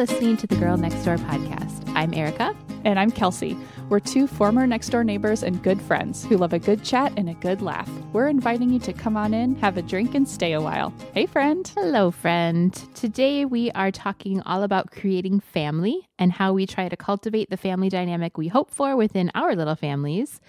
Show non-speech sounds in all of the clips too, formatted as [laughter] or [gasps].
listening to the Girl Next Door podcast. I'm Erica. And I'm Kelsey. We're two former next door neighbors and good friends who love a good chat and a good laugh. We're inviting you to come on in, have a drink, and stay a while. Hey, friend. Hello, friend. Today we are talking all about creating family and how we try to cultivate the family dynamic we hope for within our little families.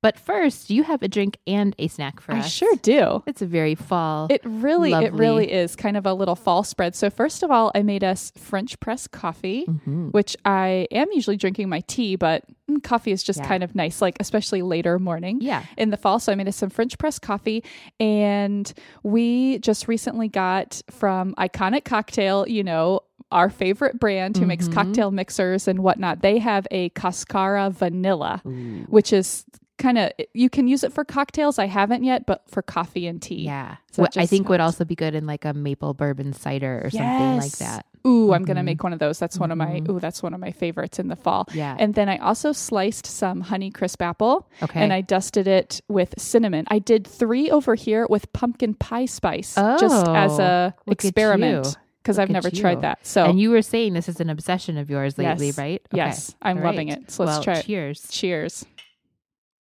But first, you have a drink and a snack for I us. I sure do. It's a very fall. It really, it really is kind of a little fall spread. So first of all, I made us French press coffee, Mhm. which I am usually drinking my tea, but mm, coffee is just Yeah. kind of nice, like especially later morning. Yeah. in the fall. So I made us some French press coffee. And we just recently got from Iconic Cocktail, you know, our favorite brand who makes Mhm. cocktail mixers and whatnot. They have a Cascara vanilla, Ooh. which is kind of, you can use it for cocktails. I haven't yet, but for coffee and tea. Yeah. So it I think would also be good in like a maple bourbon cider or something like that. Ooh, I'm gonna Mhm. make one of those. That's one of my Mhm. ooh, that's one of my favorites in the fall. Yeah. And then I also sliced some Honeycrisp apple okay. and I dusted it with cinnamon. I did three over here with pumpkin pie spice, just as Oh, a experiment because I've never you. tried that. So and you were saying this is an obsession of yours lately, Yes. right? yes, I'm loving it. So let's well, try it. Cheers. Cheers.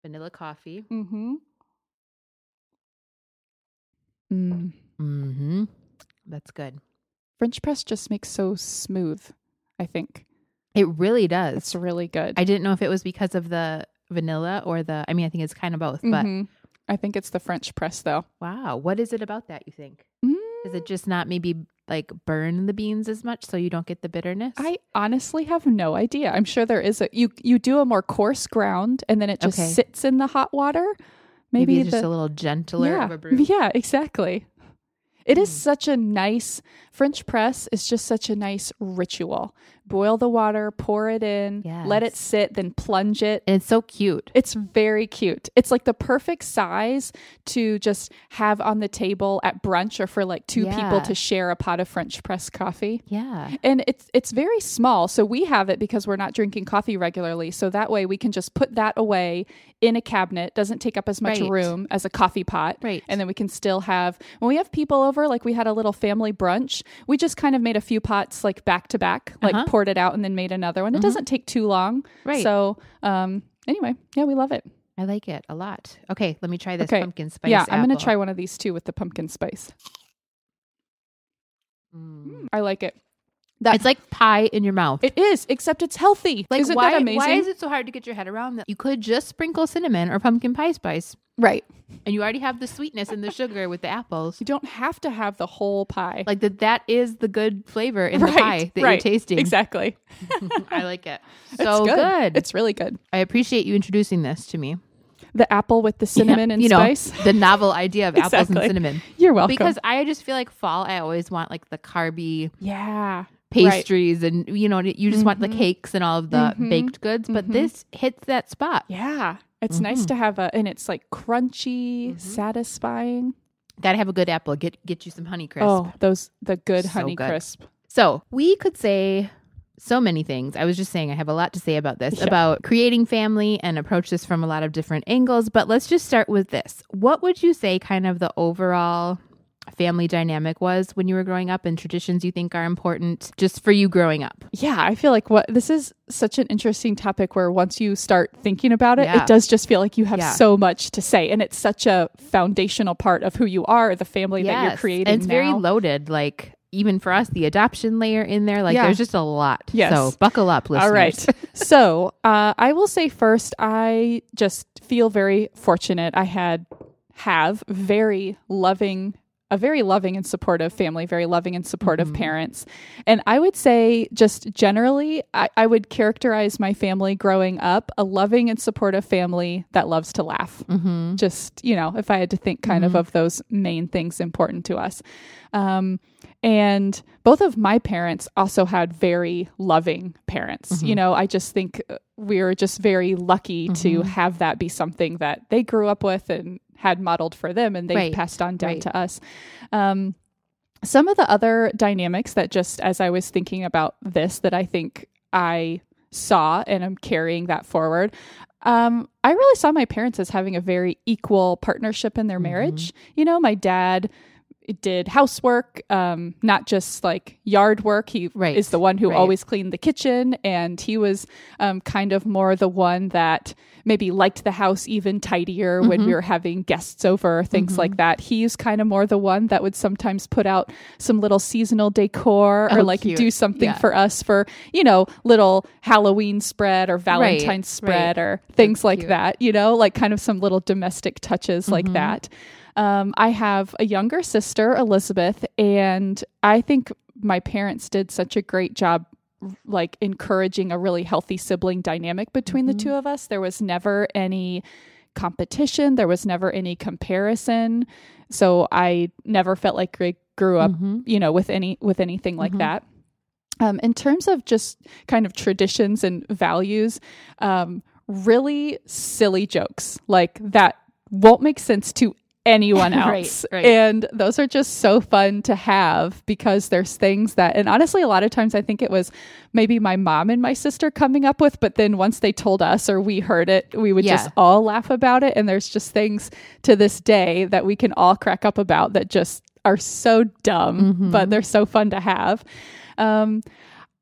Cheers. Vanilla coffee. Mm-hmm. Mm. Mm-hmm. That's good. French press just makes so smooth. I think It really does. it's really good. I didn't know if it was because of the vanilla or the. I mean, I think it's kind of both. But Mhm. I think it's the French press though. wow, what is it about that? You think? Mm. Is it just not maybe like burn the beans as much, so you don't get the bitterness? I honestly have no idea. I'm sure there is a you you do a more coarse ground and then it just Okay. sits in the hot water. maybe, Maybe, the, just a little gentler yeah, of a brew. [laughs] Yeah, exactly. It is Mm. such a nice French press is just such a nice ritual. Boil the water, pour it in, let it sit, then plunge it. And it's so cute. It's very cute. It's like the perfect size to just have on the table at brunch or for like two people to share a pot of French press coffee. Yeah. And it's it's very small. So we have it because we're not drinking coffee regularly. So that way we can just put that away in a cabinet. Doesn't take up as much Right. room as a coffee pot. Right. And then we can still have when we have people over, like we had a little family brunch, we just kind of made a few pots like back to back, like Uh-huh. poured it out and then made another one. It Mhm. doesn't take too long. Right. So um anyway, yeah, we love it. I like it a lot. Okay, let me try this Okay. pumpkin spice. yeah, I'm gonna try one of these too with the pumpkin spice. Mm. I like it. That It's like pie in your mouth. it is, except it's healthy. like Isn't why, that amazing? why is it so hard to get your head around that? You could just sprinkle cinnamon or pumpkin pie spice, right. and you already have the sweetness and the sugar with the apples. You don't have to have the whole pie. Like that, that is the good flavor in Right, the pie that right. you're tasting. Exactly. [laughs] [laughs] I like it. It's So good. It's really good. I appreciate you introducing this to me. The apple with the [laughs] cinnamon Yeah, and you know, spice. the novel idea of apples and cinnamon. You're welcome. Because I just feel like fall, I always want like the carby yeah. Pastries and you know you just want the Mhm. cakes and all of the Mhm. baked goods, but Mhm. this hits that spot. Yeah. It's nice Mhm. to have a and it's like crunchy, Mhm. satisfying. Got to have a good apple. Get get you some Honeycrisp. Oh, those the good So honey good. crisp. So we could say so many things. I was just saying I have a lot to say about this, Yeah. about creating family and approach this from a lot of different angles. But let's just start with this. What would you say kind of the overall family dynamic was when you were growing up and traditions you think are important just for you growing up? Yeah, I feel like what this is such an interesting topic where once you start thinking about it, Yeah. it does just feel like you have Yeah. so much to say. And it's such a foundational part of who you are, the family that you're creating. And it's very loaded. Like even for us, the adoption layer in there, like Yeah. there's just a lot. Yes. So buckle up, listeners. All right. [laughs] so uh, I will say first, I just feel very fortunate. I had have very loving a very loving and supportive family, very loving and supportive Mhm. parents. And I would say, just generally, I, I would characterize my family growing up a loving and supportive family that loves to laugh. mm-hmm. Just, you know, if I had to think kind of Mhm. of those main things important to us. Um, and both of my parents also had very loving parents. Mhm. You know, I just think uh, we were just very lucky to Mhm. have that be something that they grew up with and had modeled for them and they've Right. passed on down Right. to us. Um, some of the other dynamics that just as I was thinking about this that I think I saw and I'm carrying that forward. Um, I really saw my parents as having a very equal partnership in their Mhm. marriage. You know, my dad did housework, um, not just like yard work. He Right, is the one who right. always cleaned the kitchen, and he was um, kind of more the one that maybe liked the house even tidier when Mm-hmm. we were having guests over, things like that. He's kind of more the one that would sometimes put out some little seasonal decor or Oh, like cute. do something Yeah. for us for, you know, little Halloween spread or Valentine's right. spread or things like cute. that, you know, like kind of some little domestic touches like Mm-hmm. that. Um, I have a younger sister, Elizabeth, and I think my parents did such a great job like encouraging a really healthy sibling dynamic between the two of us. There was never any competition, there was never any comparison. So I never felt like I grew up, Mhm. you know, with any with anything like that. Um, in terms of just kind of traditions and values, um, really silly jokes like that won't make sense to anyone [laughs] else. right. And those are just so fun to have because there's things that, and honestly, a lot of times I think it was maybe my mom and my sister coming up with, but then once they told us or we heard it, we would just all laugh about it. And there's just things to this day that we can all crack up about that just are so dumb, Mm-hmm. but they're so fun to have. Um,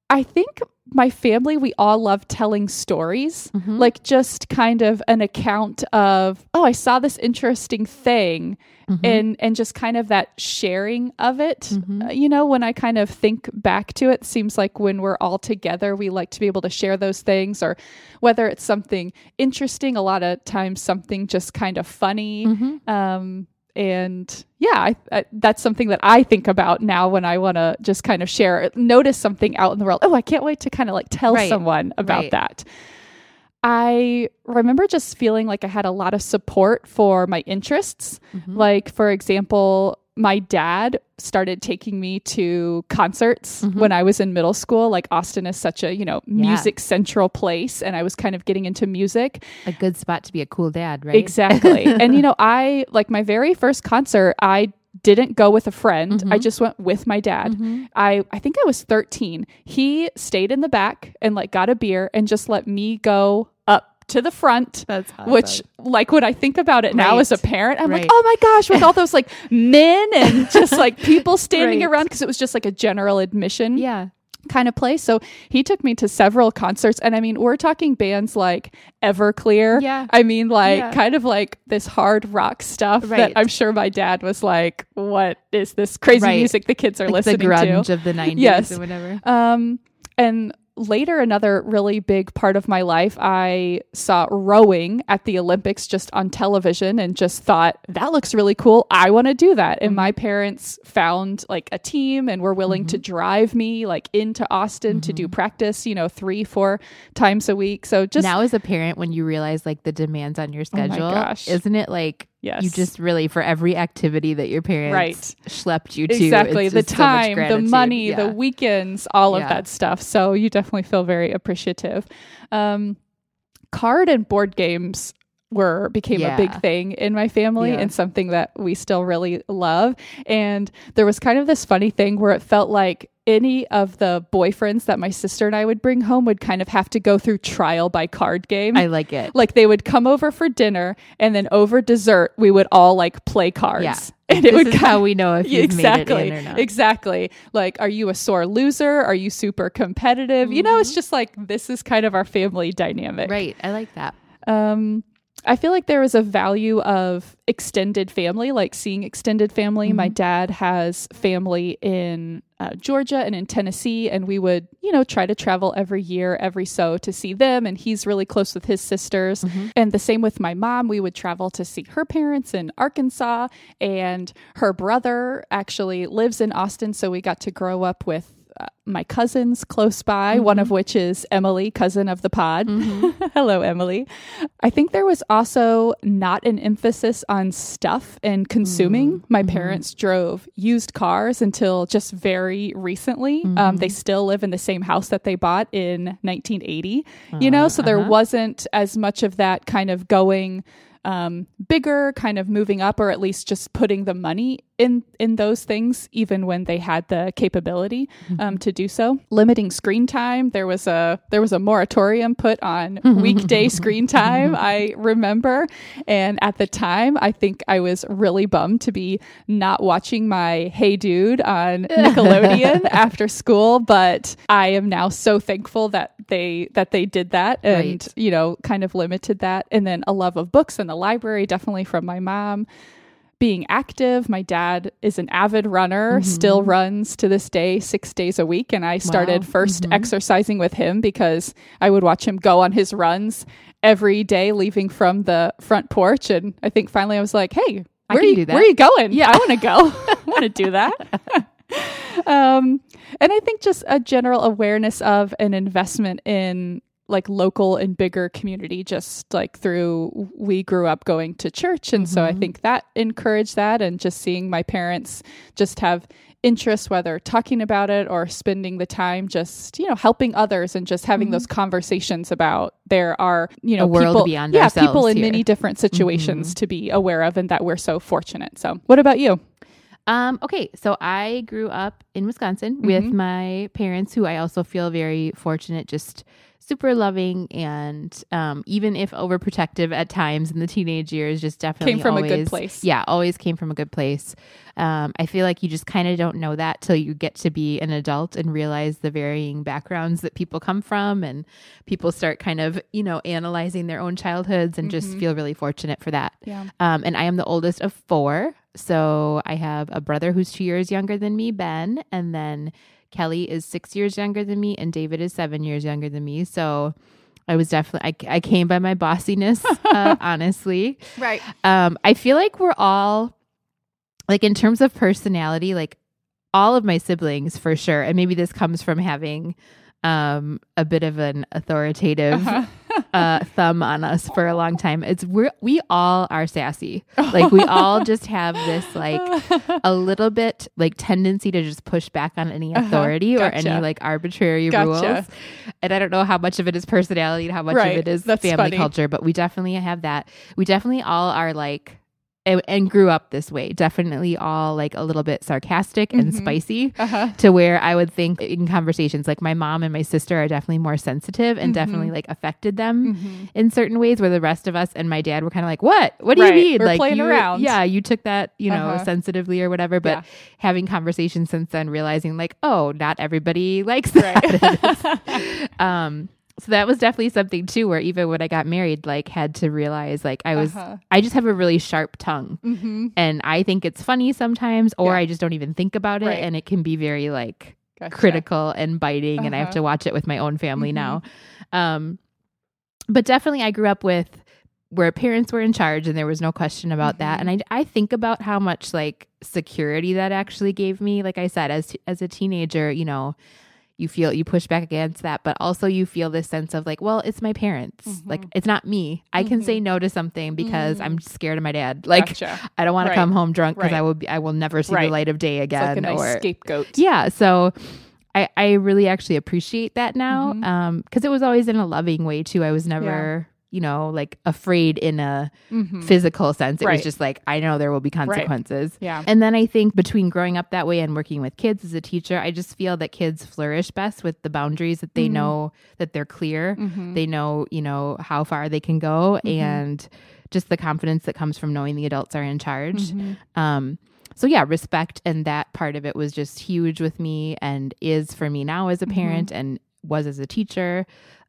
I think my family, we all love telling stories, Mm-hmm. like just kind of an account of, oh, I saw this interesting thing. Mm-hmm. And and just kind of that sharing of it, Mm-hmm. Uh, you know. When I kind of think back to it, seems like when we're all together, we like to be able to share those things, or whether it's something interesting. A lot of times, something just kind of funny. Mm-hmm. Um, and yeah, I, I, that's something that I think about now when I want to just kind of share, notice something out in the world. Oh, I can't wait to kind of like tell Right, someone about right. that. I remember just feeling like I had a lot of support for my interests. Mm-hmm. Like, for example, my dad started taking me to concerts Mm-hmm. when I was in middle school. Like, Austin is such a, you know, music central place, and I was kind of getting into music. A good spot to be a cool dad, right? Exactly. [laughs] and you know, I like my very first concert, I didn't go with a friend. Mm-hmm. I just went with my dad. I I think I was 13. He stayed in the back and like got a beer and just let me go to the front. That's awesome. Which, like, when I think about it now as a parent, I'm like, oh my gosh, with all those like men and [laughs] just like people standing Right. around because it was just like a general admission Yeah. kind of place. So he took me to several concerts. And I mean, we're talking bands like Everclear. Yeah. I mean, like Yeah. kind of like this hard rock stuff Right. that I'm sure my dad was like, what is this crazy Right. music the kids are Like the listening grunge to? of the 90s Yes. or whatever. Um, and later, another really big part of my life, I saw rowing at the Olympics just on television and just thought, that looks really cool. I want to do that. Mm-hmm. And my parents found like a team and were willing to drive me like into Austin to Mm-hmm. do practice, you know, three, four times a week. So just now as a parent when you realize like the demands on your Oh schedule gosh. isn't it like Yes. you just really for every activity that your parents Right. schlepped you to exactly it's the just so time the money Yeah. the weekends all Yeah. of that stuff so you definitely feel very appreciative um card and board games were became a big thing in my family Yeah. and something that we still really love and there was kind of this funny thing where it felt like any of the boyfriends that my sister and I would bring home would kind of have to go through trial by card game. I like it. Like they would come over for dinner and then over dessert we would all like play cards. Yeah. [laughs] And this it would is how we know if you've exactly made it in or not. Exactly. Like are you a sore loser? Are you super competitive? You know it's Mm-hmm. just like this is kind of our family dynamic. Right. I like that. Um I feel like there is a value of extended family, like seeing extended family. My dad has family in uh, Georgia and in Tennessee, and we would, you know, try to travel every year, every so to see them. And he's really close with his sisters. And the same with my mom. We would travel to see her parents in Arkansas, and her brother actually lives in Austin. So we got to grow up with Uh, my cousins close by, one of mm-hmm. which is Emily, cousin of the pod. Mm-hmm. [laughs] Hello, Emily. I think there was also not an emphasis on stuff and consuming. Mm-hmm. My parents drove used cars until just very recently. Um, they still live in the same house that they bought in 1980, you know, so uh, there uh-huh. wasn't as much of that kind of going um, bigger, kind of moving up, or at least just putting the money in in those things even when they had the capability um, mm-hmm. to do so. Limiting screen time. There was a there was a moratorium put on [laughs] mm-hmm. weekday screen time mm-hmm. i remember. And at the time i think i was really bummed to be not watching my hey dude on [laughs] nickelodeon after school but i am now so thankful that they that they did that and Right. you know kind of limited that. And then a love of books and the library definitely from my mom being active. My dad is an avid runner, still runs to this day six days a week. And I started Wow. 1st exercising with him because I would watch him go on his runs every day, leaving from the front porch. And I think finally I was like, hey, where, can you, where are you going? Yeah, I want to go. [laughs] I want to do that. [laughs] um, and I think just a general awareness of an investment in like local and bigger community just like through we grew up going to church. And so i mm-hmm. think that encouraged that and just seeing my parents just have interest whether talking about it or spending the time just you know helping others and just having those mm-hmm. conversations about there are you know people beyond yeah people in here. many different situations mm-hmm. to be aware of and that we're so fortunate. So what about you? Um, okay, so I grew up in Wisconsin with my parents, who I also feel very fortunate, just super loving, and um, even if overprotective at times in the teenage years, just definitely Came from a good place. Yeah, always came from a good place. Um, I feel like you just kind of don't know that till you get to be an adult and realize the varying backgrounds that people come from, and people start kind of you know analyzing their own childhoods, and just feel really fortunate for that. yeah Um, and I am the oldest of four. So I have a brother who's two years younger than me, Ben. And then Kelly is six years younger than me, and David is seven years younger than me. So I was definitely, I, I came by my bossiness, [laughs] uh, honestly. right Um, I feel like we're all, like, in terms of personality, like, all of my siblings for sure. And maybe this comes from having um a bit of an authoritative [laughs] uh thumb on us for a long time it's we we all are sassy like we all just have this like a little bit like tendency to just push back on any authority or any Uh-huh. Gotcha. like arbitrary Gotcha. rules and i don't know how much of it is personality and how much Right. of it is That's family funny. culture but we definitely have that we definitely all are like and, and grew up this way definitely all like a little bit sarcastic and Mm-hmm. spicy uh-huh to where I would think in conversations, like my mom and my sister are definitely more sensitive Mm-hmm. and definitely like affected them in certain ways, where the rest of us and my dad were kind of like, "What? What do Right. you mean? We're like playing you- around." Yeah, you took that, you know, Uh-huh. sensitively or whatever." But Yeah. having conversations since then, realizing like, oh, not everybody likes that. [laughs] [laughs] um, so that was definitely something too, where even when I got married, like had to realize like I was, Uh-huh. I just have a really sharp tongue, mm-hmm. and I think it's funny sometimes, or Yeah. I just don't even think about it, Right. and it can be very like gotcha. critical and biting and I have Uh-huh. to watch it with my own family Mhm. now. Um but definitely I grew up with where parents were in charge and there was no question about that Mm-hmm. and I I think about how much like security that actually gave me like I said as as a teenager, you know, you feel you push back against that but also you feel this sense of like well it's my parents Mm-hmm. like it's not me i can say no to something because i'm scared of my dad [laughs] like. Gotcha. i don't want Right. to come home drunk because Right. i will be i will never see the light of day like again nice or scapegoat. yeah so i i really actually appreciate that now Mhm. um because it was always in a loving way too i was never you know like afraid in a Mhm. physical sense it Right. was just like i know there will be consequences Yeah. and then i think between growing up that way and working with kids as a teacher i just feel that kids flourish best with the boundaries that they Mhm. know that they're clear Mhm. they know you know how far they can go Mhm. and just the confidence that comes from knowing the adults are in charge Mhm. um, so yeah, respect and that part of it was just huge with me and is for me now as a Mm-hmm. parent and was as a teacher.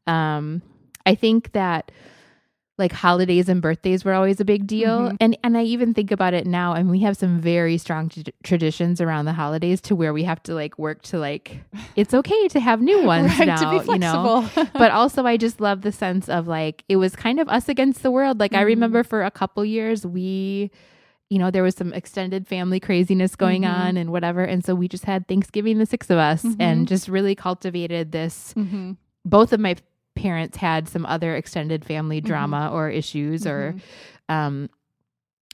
Um, I think that like holidays and birthdays were always a big deal Mhm. and and I even think about it now and we have some very strong t- traditions around the holidays to where we have to like work to like it's okay to have new [laughs] ones right, now to be you know [laughs] but also I just love the sense of like it was kind of us against the world. Like I Mm-hmm. remember for a couple years we you know there was some extended family craziness going Mhm. on and whatever and so we just had Thanksgiving the 6 of us Mhm. and just really cultivated this Mhm. both of my parents had some other extended family Mm-hmm. drama or issues or um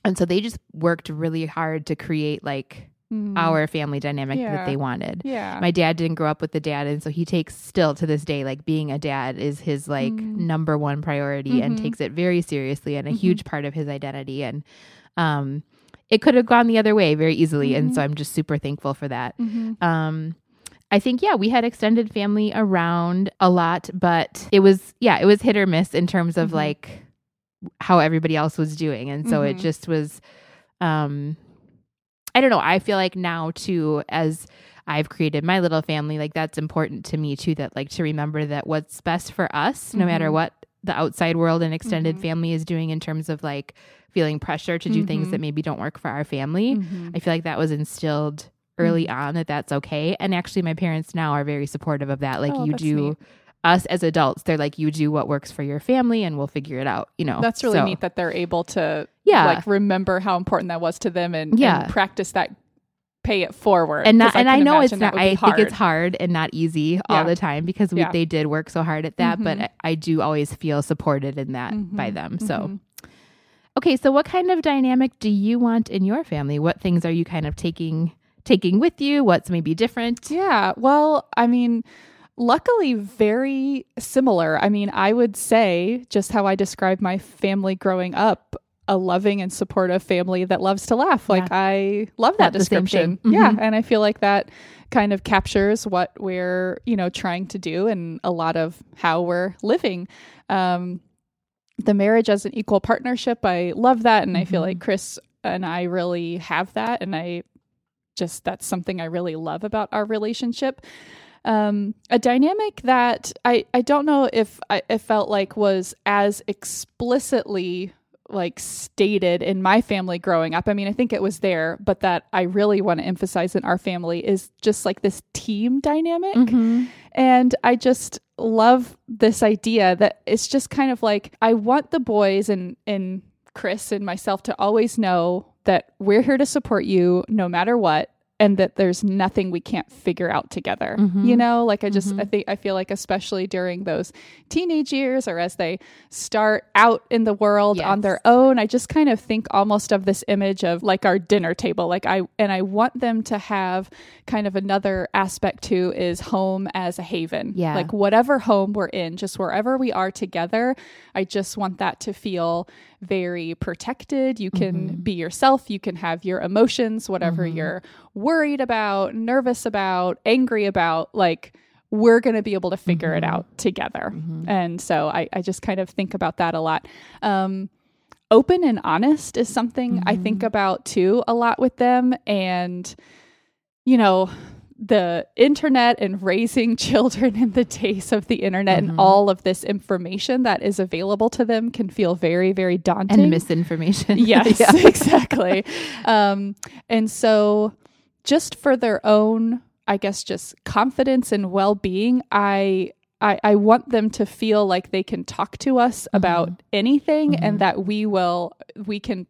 and so they just worked really hard to create like Mhm. our family dynamic Yeah. that they wanted yeah. my dad didn't grow up with a dad and so he takes still to this day like being a dad is his like Mm. number one priority and Mhm. takes it very seriously and a Mhm. huge part of his identity and um it could have gone the other way very easily. And so. I'm just super thankful for that. Um, I think, yeah, we had extended family around a lot, but it was, yeah, it was hit or miss in terms of Mhm. like how everybody else was doing. And so it Mhm. just was, um, I don't know. I feel like now too, as I've created my little family, like that's important to me too, that like to remember that what's best for us, no matter Mhm. what the outside world and extended Mhm. family is doing in terms of like feeling pressure to do things that maybe don't work for our family. I feel like that was instilled early Mm-hmm. on that that's okay. And actually, my parents now are very supportive of that. Like, Oh, you do neat. us as adults, they're like, you do what works for your family and we'll figure it out, you know? That's really So, neat that they're able to Yeah. like remember how important that was to them and, Yeah. and practice that pay it forward. And not, 'Cause and I know it's not. I hard. think it's hard and not easy all the time because we, Yeah. they did work so hard at that. But Mhm. I, I do always feel supported in that by Mhm. them. So, Mhm. okay. So, what kind of dynamic do you want in your family? What things are you kind of taking taking with you? What's maybe different? Yeah. Well, I mean, luckily, very similar. I mean, I would say just how I described my family growing up. A loving and supportive family that loves to laugh. Like I love that same description. Yeah, Mhm. and I feel like that kind of captures what we're you know trying to do and a lot of how we're living. Um, the marriage as an equal partnership, I love that, and I feel Mhm. like Chris and I really have that, and I just that's something I really love about our relationship. Um, a dynamic that I I don't know if I it felt like was as explicitly like stated in my family growing up. I mean, I think it was there, but that I really want to emphasize in our family is just like this team dynamic. Mhm. And I just love this idea that it's just kind of like I want the boys and and Chris and myself to always know that we're here to support you no matter what and that there's nothing we can't figure out together. Mhm. You know, like I just I Mhm. think I feel like especially during those teenage years or as they start out in the world on their own, I just kind of think almost of this image of like our dinner table. Like I and I want them to have kind of another aspect too is home as a haven. Yeah. Like whatever home we're in, just wherever we are together, I just want that to feel very protected. You can Mhm. be yourself, you can have your emotions, whatever Mhm. you're worried about, nervous about, angry about, like we're going to be able to figure it Mhm. out together. Mhm. And so I, I just kind of think about that a lot. Um, open and honest is something I think Mhm. about too a lot with them. And, you know, the internet and raising [laughs] children in the days of the internet Mhm. and all of this information that is available to them can feel very, very daunting. And misinformation. [laughs] Yes, [laughs] Yeah. exactly. Um, and so, just for their own, I guess, just confidence and well being, I, I I want them to feel like they can talk to us about Mhm. anything, Mhm. and that we will we can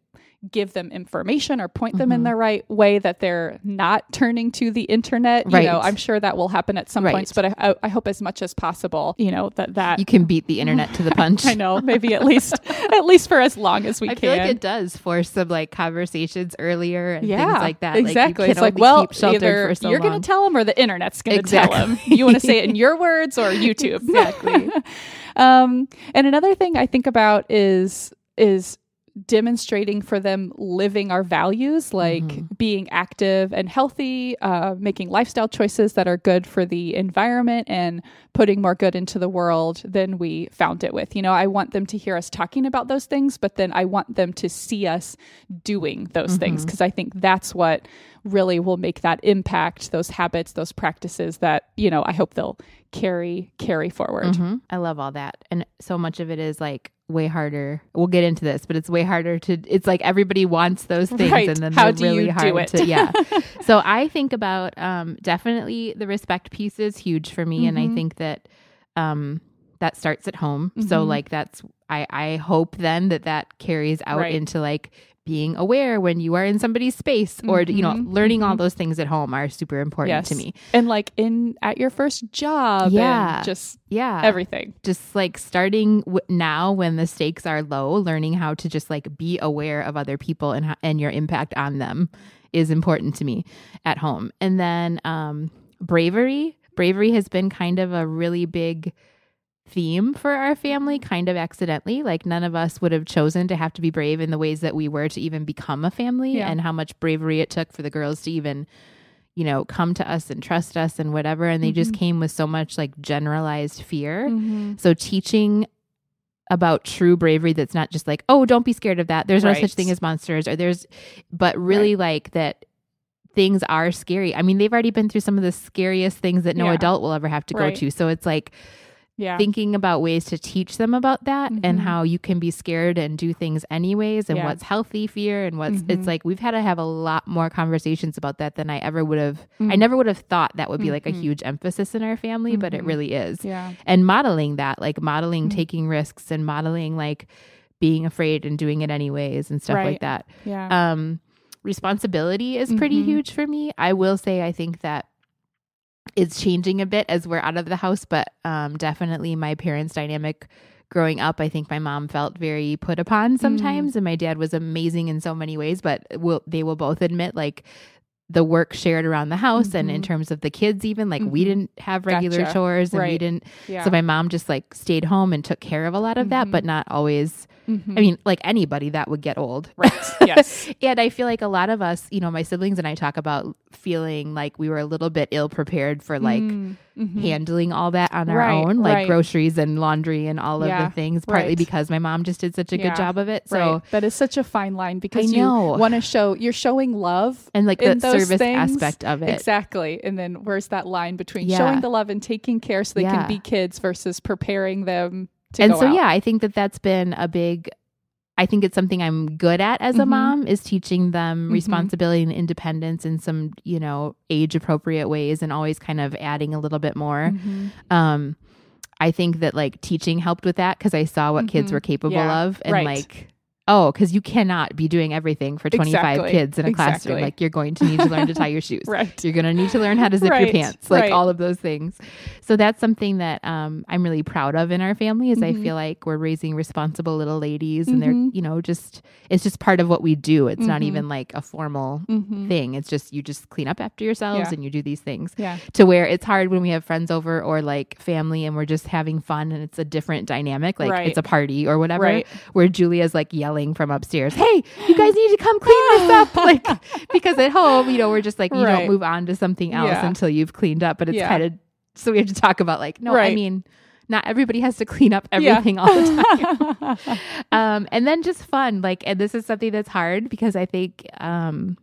give them information or point them in Mhm. the right way that they're not turning to the internet you know i'm sure that will happen at some Right. points but I, I, I hope as much as possible you know that that You can beat the internet to the [laughs] punch. i know [laughs] maybe at least at least for as long as we I can I feel like it does force some like conversations earlier and yeah, things like that. Exactly. Like, it's like, well, either so you're going to tell them or the internet's going to Exactly. tell [laughs] them. You want to say it in your words or YouTube. Exactly. um, and another thing I think about is is demonstrating for them living our values like Mhm. being active and healthy uh, making lifestyle choices that are good for the environment and putting more good into the world than we found it with you know i want them to hear us talking about those things but then i want them to see us doing those things Mhm. because i think that's what really will make that impact those habits those practices that you know i hope they'll carry carry forward Mhm. I love all that. And so much of it is like way harder. We'll get into this, but it's way harder to it's like everybody wants those things Right. and then How they're do really you hard do it? to yeah. [laughs] so I think about um definitely the respect piece is huge for me and I Mhm. think that um that starts at home. So Mhm. like that's I I hope then that that carries out Right. into like being aware when you are in somebody's space or you know Mhm. learning all Mhm. those things at home are super important to me. and like in at your first job Yeah. and just Yeah. everything just like starting w- now when the stakes are low learning how to just like be aware of other people and and your impact on them is important to me at home and then um bravery bravery has been kind of a really big theme for our family kind of accidentally. Like none of us would have chosen to have to be brave in the ways that we were to even become a family Yeah. and how much bravery it took for the girls to even you know come to us and trust us and whatever and they just Mm-hmm. came with so much like generalized fear. Mhm. So teaching about true bravery that's not just like, oh, don't be scared of that. There's no such thing as monsters or there's but really like that things are scary. I mean, they've already been through some of the scariest things that no Yeah. adult will ever have to Right. go to. So it's like Yeah. thinking about ways to teach them about that and Mhm. how you can be scared and do things anyways and Yeah. what's healthy fear and what's it's Mhm. like we've had to have a lot more conversations about that than I ever would have I Mhm. never would have thought that would be like a Mhm. huge emphasis in our family, but it Mhm. really is yeah. and modeling that like modeling Mhm. taking risks and modeling like being afraid and doing it anyways and stuff like that Yeah. um responsibility is pretty huge for me i will say i think that it's changing a bit as we're out of the house but um definitely my parents dynamic growing up i think my mom felt very put upon sometimes and my dad was amazing in so many ways but will they will both admit like the work shared around the house and in Mhm. terms of the kids even like we Mhm. didn't have regular Gotcha. chores and we didn't yeah. so my mom just like stayed home and took care of a lot of that, Mhm. but not always. Mhm. I mean, like anybody that would get old. right. [laughs] Yes. and I feel like a lot of us, you know, my siblings and I talk about feeling like we were a little bit ill prepared for like Mm, mhm. handling all that on our Right, own, like right. groceries and laundry and all of the things, partly right. because my mom just did such a Yeah, good job of it. So, right. That is such a fine line because you want to show you're showing love and like the service things. aspect of it. Exactly. And then where's that line between Yeah. showing the love and taking care so they Yeah. can be kids versus preparing them and so out? yeah i think that that's been a big i think it's something i'm good at as a Mhm. mom is teaching them Mhm. responsibility and independence in some you know age appropriate ways and always kind of adding a little bit more Mhm. um i think that like teaching helped with that because i saw what kids Mhm. were capable Yeah. of and Right. like oh because you cannot be doing everything for 25 Exactly. kids in a classroom like you're going to need to learn to tie your [laughs] shoes Right. you're going to need to learn how to zip your pants like right. all of those things so that's something that um, i'm really proud of in our family is i Mhm. feel like we're raising responsible little ladies and they're Mhm. you know just it's just part of what we do it's not Mhm. even like a formal Mhm. thing it's just you just clean up after yourselves Yeah. and you do these things Yeah. to where it's hard when we have friends over or like family and we're just having fun and it's a different dynamic like Right. it's a party or whatever Right. where julia's like yelling from upstairs hey you guys need to come clean this up [laughs] like because at home you know we're just like you Right. don't move on to something else Yeah. until you've cleaned up but it's Yeah. kind of so we have to talk about like no i mean not everybody has to clean up Yeah. everything all the [laughs] time um and then just fun like and this is something that's hard because i think um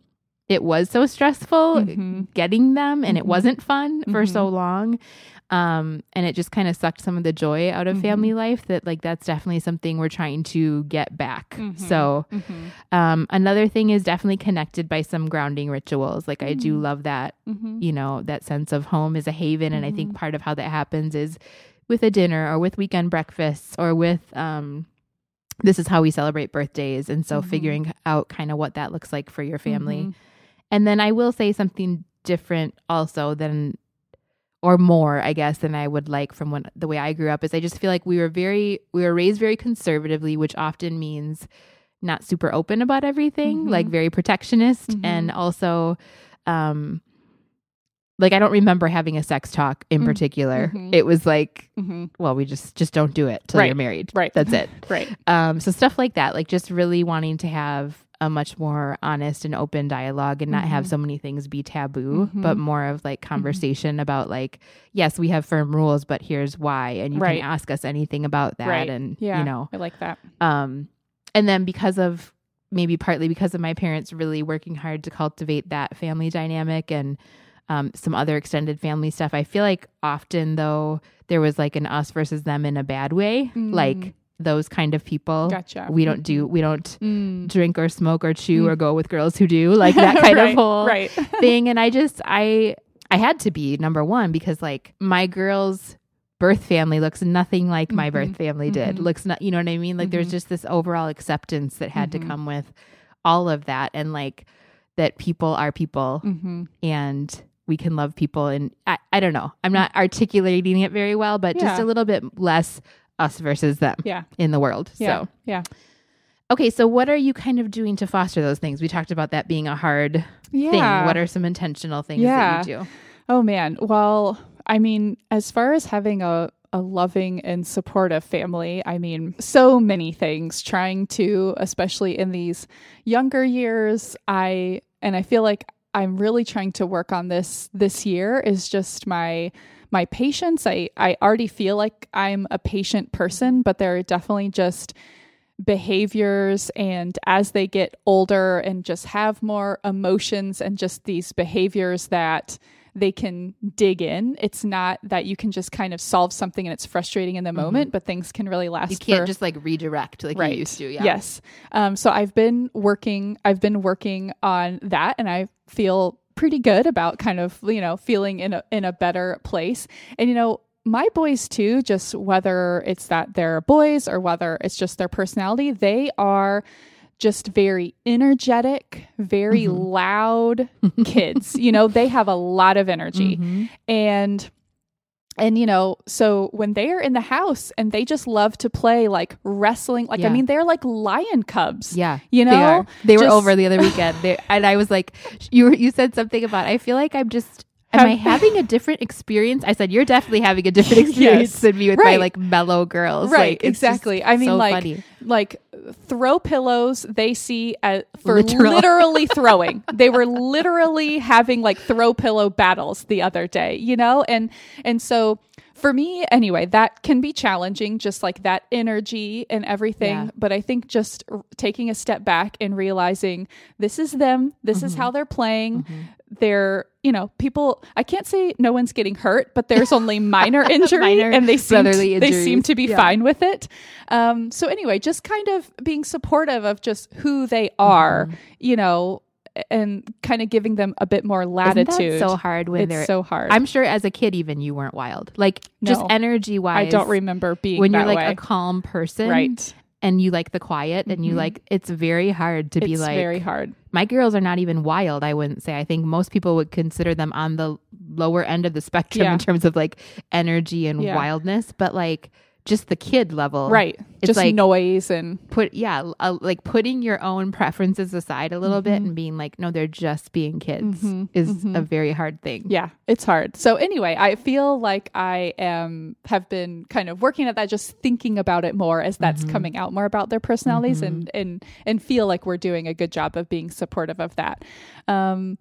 it was so stressful Mhm. getting them and it Mhm. wasn't fun for Mhm. so long um and it just kind of sucked some of the joy out of Mhm. family life that like that's definitely something we're trying to get back Mhm. so Mhm. um another thing is definitely connected by some grounding rituals like i do Mm. love that Mhm. you know that sense of home is a haven and i think part of how that happens is with a dinner or with weekend breakfasts or with um this is how we celebrate birthdays and so Mhm. figuring out kind of what that looks like for your family Mhm. and then i will say something different also than or more i guess than i would like from when the way i grew up is i just feel like we were very we were raised very conservatively which often means not super open about everything Mhm. like very protectionist Mhm. and also um like i don't remember having a sex talk in Mm. particular Mhm. it was like Mhm. well we just just don't do it till Right. you're married Right. that's it [laughs] Right. um so stuff like that like just really wanting to have a much more honest and open dialogue and not have Mhm. so many things be taboo Mhm. but more of like conversation about like yes we have firm rules but here's why and you Right. can ask us anything about that Right. and Yeah. you know I like that. um and then because of maybe partly because of my parents really working hard to cultivate that family dynamic and um, some other extended family stuff i feel like often though there was like an us versus them in a bad way Mm. like those kind of people Gotcha. we don't do we don't Mm. drink or smoke or chew Mm. or go with girls who do [laughs] like that [laughs] kind right. of whole right. [laughs] thing and i just i i had to be number one because like my girls birth family looks nothing like my Mhm. birth family did Mhm. looks not you know what i mean like there's Mhm. just this overall acceptance that had to come with all of that and like that people are people and we can love people and I, I don't know i'm not articulating it very well but just a little bit less us versus them Yeah. in the world Yeah. so Yeah. okay so what are you kind of doing to foster those things we talked about that being a hard Yeah. thing what are some intentional things Yeah. that you do Oh man. Well, I mean, as far as having a a loving and supportive family. I mean, so many things trying to, especially in these younger years, I, and I feel like I'm really trying to work on this this year is just my my patience. I I already feel like I'm a patient person, but there are definitely just behaviors and as they get older and just have more emotions and just these behaviors that they can dig in. It's not that you can just kind of solve something and it's frustrating in the moment, but things can really last. You can't for- just like redirect like right. you used to. Yeah. Yes. Um, so I've been working. I've been working on that, and I feel pretty good about kind of you know feeling in a in a better place. And you know, my boys too. Just whether it's that they're boys or whether it's just their personality, they are just very energetic, very loud [laughs] kids. you know, they have a lot of energy. Mhm. And and you know, so when they're in the house and they just love to play like wrestling, like Yeah. I mean, they're like lion cubs. Yeah, You they know, are. They were over the other weekend, they, [laughs] and I was like, "You were, you said something about. I feel like I'm just. Am I having a different experience?" I said, "You're definitely having a different [laughs] experience Yes. than me with my like mellow girls." Right, Like, exactly. I mean, so like, funny. like throw pillows they see as, for Literal. literally [laughs] throwing. They were literally having like throw pillow battles the other day, you know, and and so for me anyway, that can be challenging, just like that energy and everything. Yeah. But I think just r- taking a step back and realizing this is them, this is Mm-hmm. how they're playing. They're, you know, people. I can't say no one's getting hurt, but there's only [laughs] minor injury, Minor and they seem brotherly they seem to be Yeah. fine with it. Um, so anyway, just kind of being supportive of just who they are, Mm-hmm. you know, and kind of giving them a bit more latitude. so hard when it's they're. so hard. I'm sure as a kid, even you weren't wild. Like just energy wise. I don't remember being when you're like way. a calm person, right. And you like the quiet, and you Mhm. like. It's very hard to be like. very hard. my girls are not even wild i wouldn't say i think most people would consider them on the lower end of the spectrum Yeah. in terms of like energy and Yeah. wildness but like just the kid level Right. It's Just like- noise and put yeah uh, like putting your own preferences aside a little bit Mhm. and being like no they're just being kids Mhm, is mhm. a very hard thing yeah, it's hard. So anyway, I feel like I am have been kind of working at that, just thinking about it more as that's Mhm. coming out more about their personalities and and and feel like we're doing a good job of being supportive of that. Um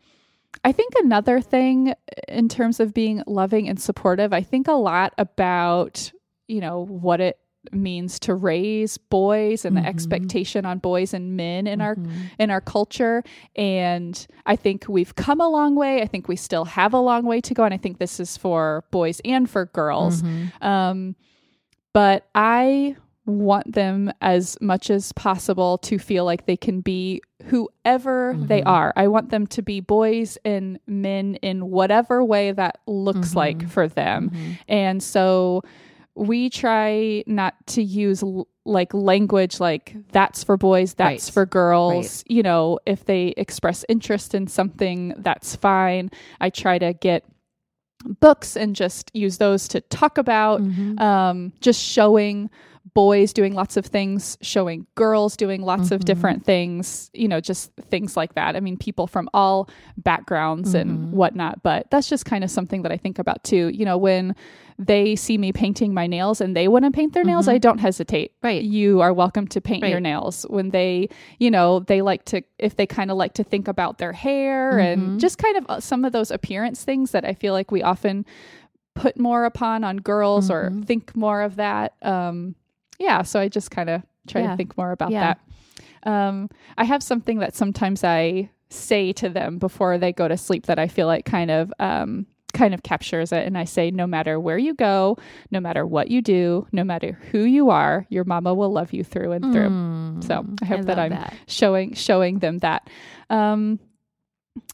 I think another thing in terms of being loving and supportive, I think a lot about, you know, what it means to raise boys and Mhm. the expectation on boys and men in our Mhm. in our culture and i think we've come a long way i think we still have a long way to go and i think this is for boys and for girls Mhm. um, but i want them as much as possible to feel like they can be whoever they Mhm. are i want them to be boys and men in whatever way that looks Mhm. like for them Mhm. and so we try not to use l- like language like that's for boys, that's Right. for girls. You know, if they express interest in something, that's fine. I try to get books and just use those to talk about Mhm. um, just showing boys doing lots of things, showing girls doing lots of Mhm. different things, you know, just things like that. I mean, people from all backgrounds Mhm. and whatnot, but that's just kind of something that I think about too. You know, when they see me painting my nails and they want to paint their nails, Mhm. I don't hesitate. Right. You are welcome to paint your nails. When they, you know, they like to, if they kind of like to think about their hair and just kind of uh, some of those appearance things that I feel like we often put more upon on girls or Mhm. think more of that. Um, yeah, so I just kind of try Yeah. to think more about Yeah. that. Um, I have something that sometimes I say to them before they go to sleep that I feel like kind of um, kind of captures it, and I say, no matter where you go, no matter what you do, no matter who you are, your mama will love you through and through. Mm. So I hope that I'm showing showing them that. Um,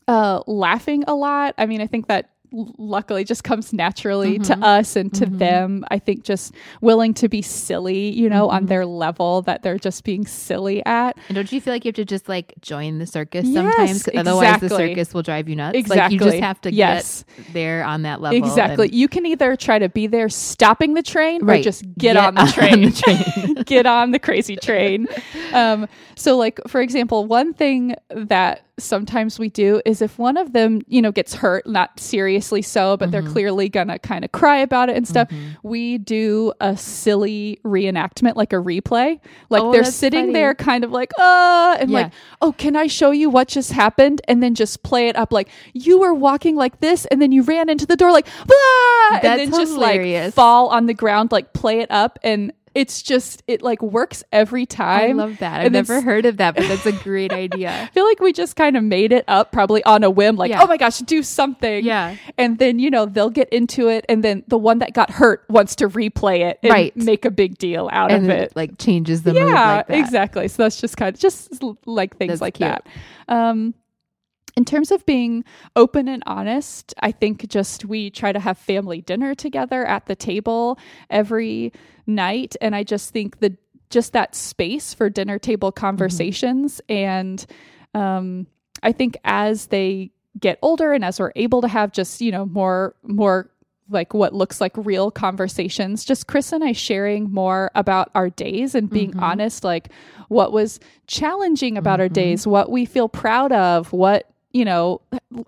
uh, laughing a lot. I mean, I think that luckily just comes naturally to Mhm. us and to Mhm. them. I think just willing to be silly, you know, on Mhm. their level that they're just being silly at. And don't you feel like you have to just like join the circus Yes, sometimes? 'Cause Otherwise, the circus will drive you nuts. Like Exactly. you just have to Yes. get there on that level. Exactly. and- You can either try to be there stopping the train or just get, [laughs] on the train. the train. Get on the crazy train. Um, so, like for example, one thing that sometimes we do is if one of them, you know, gets hurt, not seriously so, but they're clearly gonna kind of cry about it and stuff, we do a silly reenactment, like a replay. Like Oh, they're sitting funny. there, kind of like, uh, and Yeah. like, oh, can I show you what just happened? And then just play it up like you were walking like this, and then you ran into the door like, blah, and That's then just like fall on the ground, like play it up, and it's just it like works every time. I love that. I've then never heard of that, but that's a [laughs] great idea. I feel like we just kind of made it up, probably on a whim, like, Yeah. oh my gosh, do something. Yeah. And then, you know, they'll get into it. And then the one that got hurt wants to replay it and Right. make a big deal out And of it it. like changes the mood yeah, like exactly. So that's just kind of just like things That's like cute. that. Um, in terms of being open and honest, I think just we try to have family dinner together at the table every night. And I just think that just that space for dinner table mm-hmm. conversations. And um, I think as they get older and as we're able to have just, you know, more, more like what looks like real conversations, just Chris and I sharing more about our days and being mm-hmm. honest, like what was challenging about our mm-hmm. days, what we feel proud of, what you know,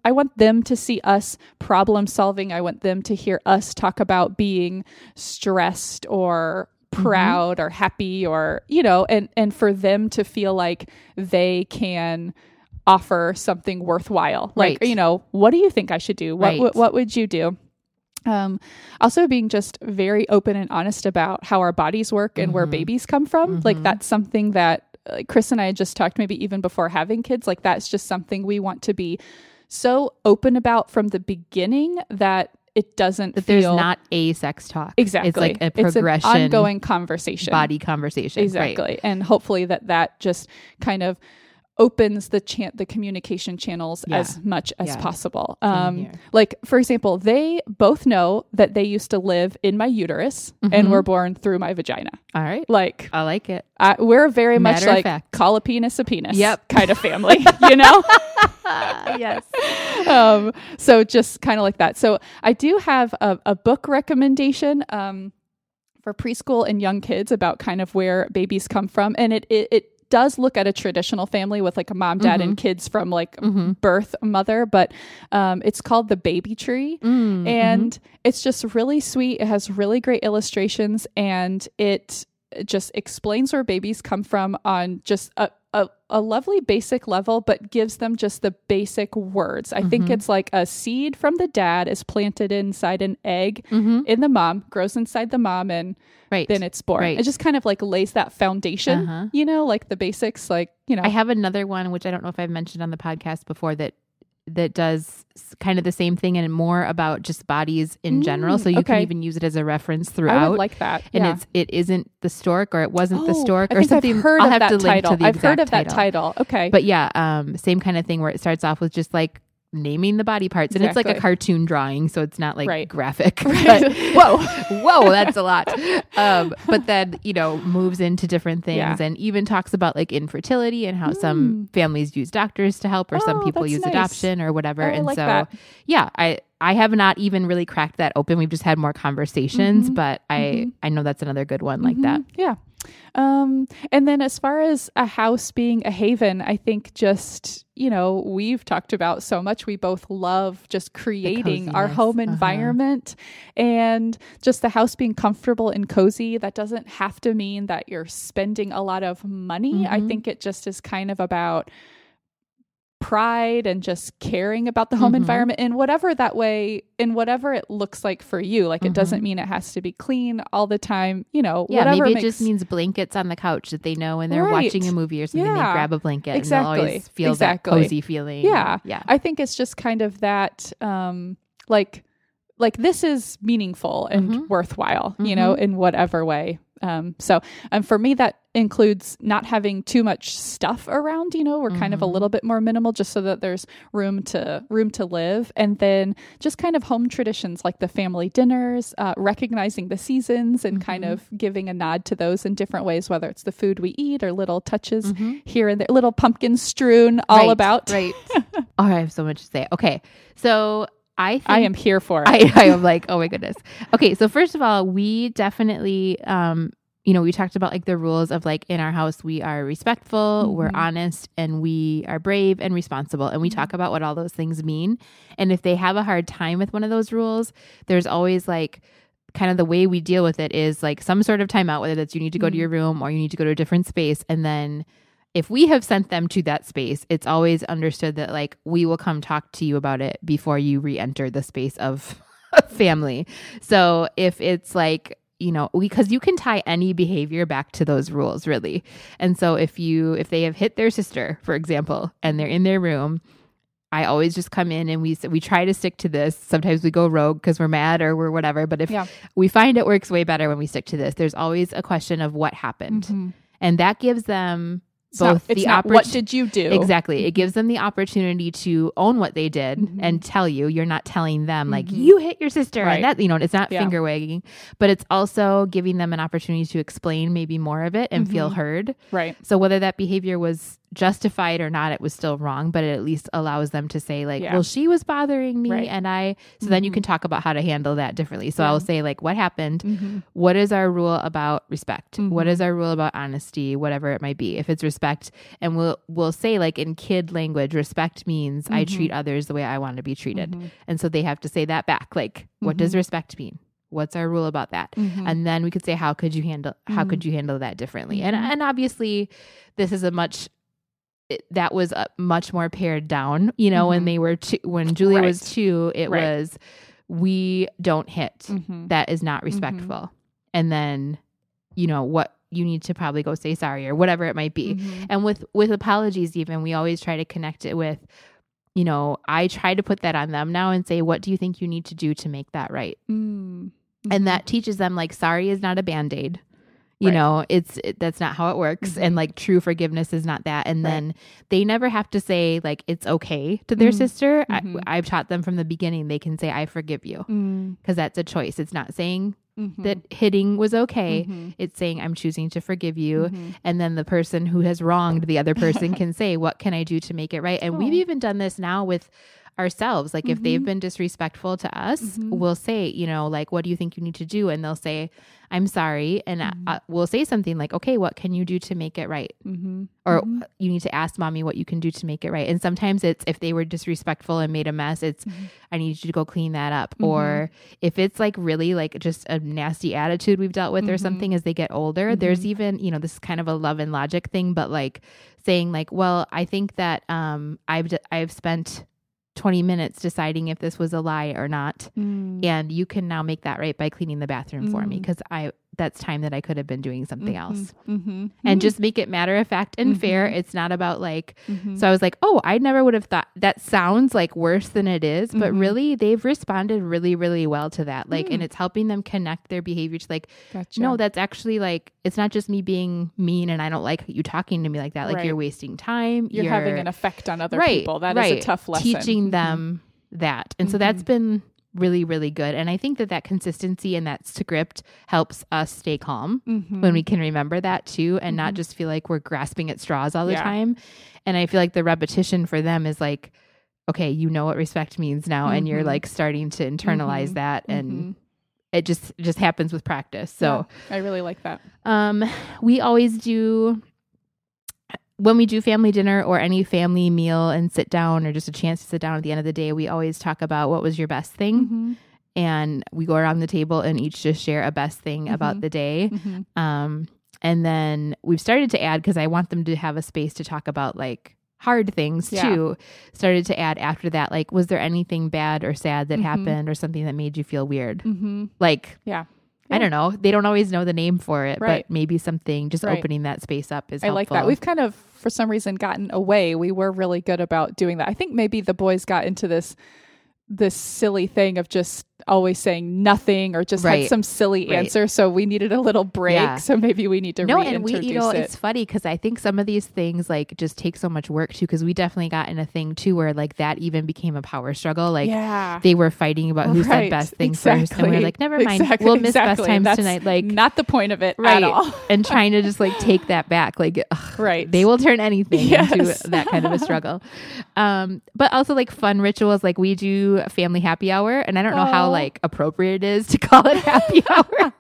I want them to see us problem solving. I want them to hear us talk about being stressed or mm-hmm. proud or happy or, you know, and and for them to feel like they can offer something worthwhile. Like, Right. you know, what do you think I should do? What Right. what, what would you do? Um, also being just very open and honest about how our bodies work and where mm-hmm. babies come from. Like mm-hmm. that's something that uh, Chris and I just talked maybe even before having kids. Like that's just something we want to be so open about from the beginning that it doesn't That there's feel not a sex talk. exactly It's like a It's an progression, ongoing conversation body conversation. exactly Right. and hopefully that that just kind of opens the chan- the communication channels Yeah. as much as Yeah. possible um like for example they both know that they used to live in my uterus Mm-hmm. and were born through my vagina All right. like I like it. I, we're very much Matter of like fact. call a penis a penis Yep. [laughs] kind of family [laughs] you know [laughs] yes. um, so just kind of like that. So I do have a, a book recommendation um, for preschool and young kids about kind of where babies come from, and it it, it does look at a traditional family with like a mom, dad, and kids from like birth mother, but um, it's called the Baby Tree, Mm, and it's just really sweet. It has really great illustrations, and it just explains where babies come from on just a, a, a lovely basic level, but gives them just the basic words. I think it's like a seed from the dad is planted inside an egg mm-hmm. in the mom, grows inside the mom, and Right. then it's born. Right. It just kind of like lays that foundation, Uh-huh. you know, like the basics, like, you know. I have another one which I don't know if I've mentioned on the podcast before that that does kind of the same thing and more about just bodies in general. Mm, So you can even use it as a reference I throughout. would like that. and yeah. it's it isn't the stork or it wasn't the Oh, stork or something. I've heard I'll of have that to link title. to the I've heard of that title. title. Okay. But yeah, um, same kind of thing where it starts off with just like naming the body parts, and it's like a cartoon drawing, so it's not like Right. graphic. [laughs] Right. But, whoa, whoa, that's a lot. Um, but then you know moves into different things, Yeah. and even talks about like infertility and how some families use doctors to help, or some Oh, people use nice. adoption or whatever. Oh, and like so, that. yeah, I. I have not even really cracked that open. We've just had more conversations, Mhm. but I Mhm. I know that's another good one like that. Mhm. Yeah. Um, and then as far as a house being a haven, I think just, you know, we've talked about so much. We both love just creating our home Uh-huh. environment and just the house being comfortable and cozy. That doesn't have to mean that you're spending a lot of money. I Mhm. think it just is kind of about pride and just caring about the home Mhm. environment in whatever that way in whatever it looks like for you like it Mhm. doesn't mean it has to be clean all the time you know Yeah, maybe it makes, just means blankets on the couch that they know when they're Right. watching a movie or something. They grab a blanket and Exactly. they'll always feel Exactly. that cozy feeling. Yeah. yeah. i think it's just kind of that um like like this is meaningful and Mhm. worthwhile you know in whatever way um so um for me that includes not having too much stuff around you know we're kind of a Mhm. little bit more minimal just so that there's room to room to live and then just kind of home traditions like the family dinners uh, recognizing the seasons and kind Mhm. of giving a nod to those in different ways whether it's the food we eat or little touches Mhm. here and there little pumpkin strewn all Right, about Right. [laughs] oh, I have so much to say. Okay. So I think I am here for it. I, I am like, oh my goodness. Okay, so first of all, we definitely um you know, we talked about like the rules of like in our house, we are respectful, we're Mhm. honest, and we are brave and responsible. And we talk about what all those things mean. And if they have a hard time with one of those rules, there's always like, kind of the way we deal with it is like some sort of timeout, whether that's you need to go to Mhm. your room or you need to go to a different space. And then if we have sent them to that space, it's always understood that like we will come talk to you about it before you re enter the space of [laughs] family. So if it's like, you know, because you can tie any behavior back to those rules, really. And so if you, if they have hit their sister, for example, and they're in their room, I always just come in and we we try to stick to this. Sometimes we go rogue because we're mad or we're whatever. But if Yeah. we find it works way better when we stick to this, there's always a question of what happened, Mhm. and that gives them Not- both it's the not oppor- what did you do? Exactly. It gives them the opportunity to own what they did Mhm. and tell you. You're not telling them like Mhm. you hit your sister Right. and that you know, it's not Yeah. finger wagging, but it's also giving them an opportunity to explain maybe more of it and feel Mhm. heard. Right. So whether that behavior was justified or not, it was still wrong, but it at least allows them to say like, Yeah. well, she was bothering me Right. and I so then you Mhm. can talk about how to handle that differently. So Yeah. I'll say like what happened? Mhm. What is our rule about respect? What Mhm. is our rule about honesty, whatever it might be? If it's respect and we'll we'll say like in kid language, respect means I Mhm. treat others the way I want to be treated. Mhm. And so they have to say that back. Like, what does respect mean? What's our rule about that? Mhm. and then we could say how could you handle how Mhm. could you handle that differently and and obviously this is a much it, that was a much more pared down you know when Mhm. they were two when julia was two it Right. was we don't hit Mhm. that is not respectful and then you know what you need to probably go say sorry or whatever it might be Mhm. and with with apologies even we always try to connect it with you know i try to put that on them now and say what do you think you need to do to make that right Mm. and Mhm. that teaches them like sorry is not a band-aid you Right. know it's it, that's not how it works Mhm. and like true forgiveness is not that and Right. then they never have to say like it's okay to their Mhm. sister Mhm. I, i've taught them from the beginning they can say i forgive you Mm. because that's a choice it's not saying Mhm. that hitting was okay Mhm. it's saying i'm choosing to forgive you Mhm. and then the person who has wronged the other [laughs] person can say what can i do to make it right and we've Oh. even done this now with ourselves. Like if they've Mhm. been disrespectful to us Mhm. we'll say you know like what do you think you need to do? And they'll say i'm sorry. And uh, we'll say something like okay what can you do to make it right? Mhm. or Mhm. you need to ask mommy what you can do to make it right. And sometimes it's if they were disrespectful and made a mess it's i need you to go clean that up. Or if it's like really like just a nasty attitude we've dealt with or something as they get older there's even you know this is kind of a love and logic thing but like saying like well i think that um i've d- i've spent 20 minutes deciding if this was a lie or not Mm. and you can now make that right by cleaning the bathroom for me because i that's time that i could have been doing something Mhm. else Mhm. and Mhm. just make it matter of fact and fair Mhm. it's not about like Mhm. so I was like, oh, I never would have thought that sounds like worse than it is, but Mhm. really they've responded really, really well to that. Like, and Mm. it's helping them connect their behavior to like, Gotcha. no, that's actually like, it's not just me being mean and I don't like you talking to me like that. Like, Right. you're wasting time. you're, having an effect on other right, people. That is right. a tough lesson. Teaching them that. And so that's been really, really good. And I think that that consistency and that script helps us stay calm Mhm. when we can remember that too and not Mhm. just feel like we're grasping at straws all the Yeah. time. And I feel like the repetition for them is like, okay, you know what respect means now and you're Mhm. like starting to internalize Mhm. that and Mhm. it just just happens with practice. So Yeah, I really like that. um we always do when we do family dinner or any family meal and sit down or just a chance to sit down at the end of the day, we always talk about what was your best thing Mhm. and we go around the table and each just share a best thing about Mhm. the day. Mhm. Um, and then we've started to add because I want them to have a space to talk about like hard things Yeah. too. Started to add after that, like, was there anything bad or sad that Mhm. happened or something that made you feel weird? Mhm. Like, Yeah. I don't know. They don't always know the name for it, Right. but maybe something just Right. opening that space up is I like that. We've kind of, for some reason, gotten away. We were really good about doing that. I think maybe the boys got into this this silly thing of just always saying nothing or just Right. had some silly Right. answer. So we needed a little break. Yeah. So maybe we need to no, and we, you know, it. it's funny because I think some of these things like just take so much work too. Because we definitely got in a thing too where like that even became a power struggle. Like yeah. they were fighting about who said best thing first, and we Exactly. are like, never mind, Exactly. we'll miss Exactly. best times That's tonight. Like, not the point of it right, at all. [laughs] and trying to just like take that back. Like, ugh, right. they will turn anything [laughs] Yes. into that kind of a struggle. Um, but also like fun rituals, like we do family happy hour, and I don't know how how like appropriate it is to [laughs] call it happy [laughs] hour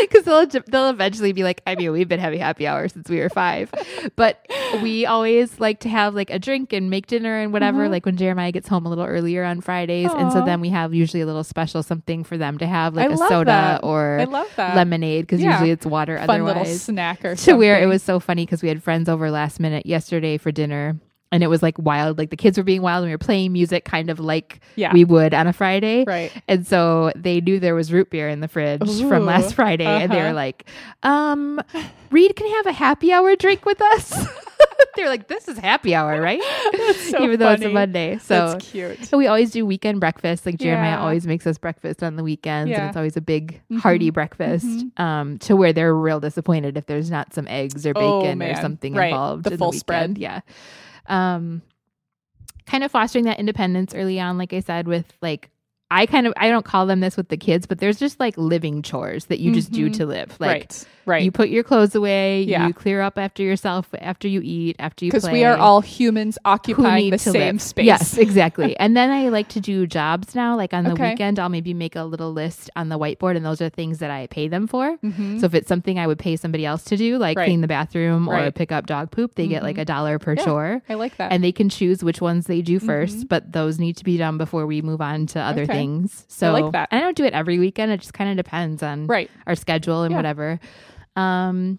because they'll they'll eventually be like, I mean, we've been having happy hour since we were five, but we always like to have like a drink and make dinner and whatever. Mhm. Like when Jeremiah gets home a little earlier on Fridays, and so then we have usually a little special something for them to have, like I a soda that. or I love that. lemonade because Yeah. usually it's water Fun little otherwise snack or something. [laughs] to something. where it was so funny because we had friends over last minute yesterday for dinner and it was like wild like the kids were being wild and we were playing music kind of like Yeah. we would on a friday right. and so they knew there was root beer in the fridge from last friday and they uh-huh. were like um reed can have a happy hour drink with us [laughs] they're like this is happy hour right so even though it's a monday so That's cute. so we always do weekend breakfast. Like Jeremiah Yeah. always makes us breakfast on the weekends, Yeah. and it's always a big Mhm. hearty breakfast. Mhm. Um, to where they're real disappointed if there's not some eggs or Oh, bacon or something Right. involved. The in full the spread. weekend. Yeah. Um, kind of fostering that independence early on, like I said, with like. I kind of I don't call them this with the kids, but there's just like living chores that you just do Mhm. to live. Like right. Right. you put your clothes away, Yeah. you clear up after yourself after you eat, after you because we are all humans occupying the same live. space. Yes, exactly. [laughs] and then I like to do jobs now. Like on the Okay. weekend, I'll maybe make a little list on the whiteboard, and those are things that I pay them for. Mhm. So if it's something I would pay somebody else to do, like Right. clean the bathroom or Right. pick up dog poop, they get like Mhm. a dollar per Yeah. chore. I like that. And they can choose which ones they do 1st Mhm. but those need to be done before we move on to other Okay. things. So I like that. I don't do it every weekend. It just kind of depends on right. our schedule and Yeah. whatever. Um,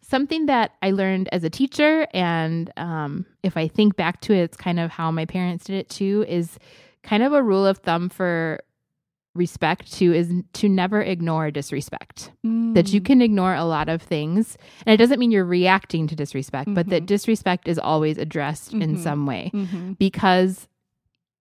something that I learned as a teacher, and um, if I think back to it, it's kind of how my parents did it too, is kind of a rule of thumb for respect too is to never ignore disrespect that you Mm. can ignore a lot of things and it doesn't mean you're reacting to disrespect but that Mhm. disrespect is always addressed in Mhm. some way Mhm. because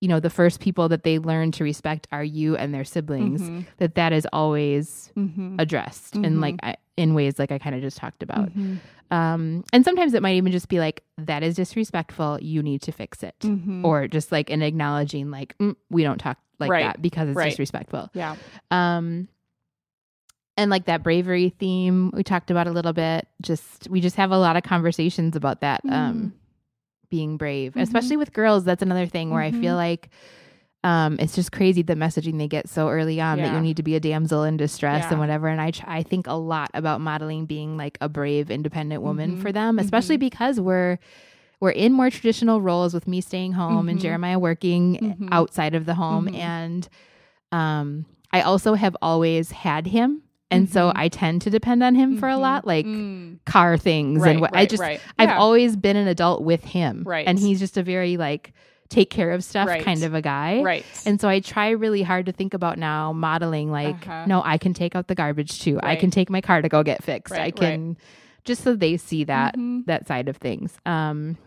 you know the first people that they learn to respect are you and their siblings Mhm. that that is always Mhm. addressed and Mhm. like I, in ways like I kind of just talked about. Mhm. Um, and sometimes it might even just be like that is disrespectful. You need to fix it, Mhm. or just like an acknowledging like mm, we don't talk like Right. that because it's Right. disrespectful. yeah. Um, and like that bravery theme we talked about a little bit. Just we just have a lot of conversations about that. Um, being brave, Mhm. especially with girls. That's another thing where I feel like. Um, it's just crazy the messaging they get so early on that you need to be a damsel in distress Yeah. and whatever. And I tr- I think a lot about modeling being like a brave, independent woman Mhm. for them, especially Mhm. because we're we're in more traditional roles with me staying home and Mhm. Jeremiah working Mhm. outside of the home, and um, I also have always had him, and so Mhm. I tend to depend on him for a lot, like Mm. car things right, and what I just right. I've Yeah. always been an adult with him. Right. And he's just a very like take care of stuff Right. kind of a guy. right. And so I try really hard to think about now modeling like, Uh-huh. no, I can take out the garbage too. I can take my car to go get fixed. Right, I right. can just so they see that Mhm. that side of things. Um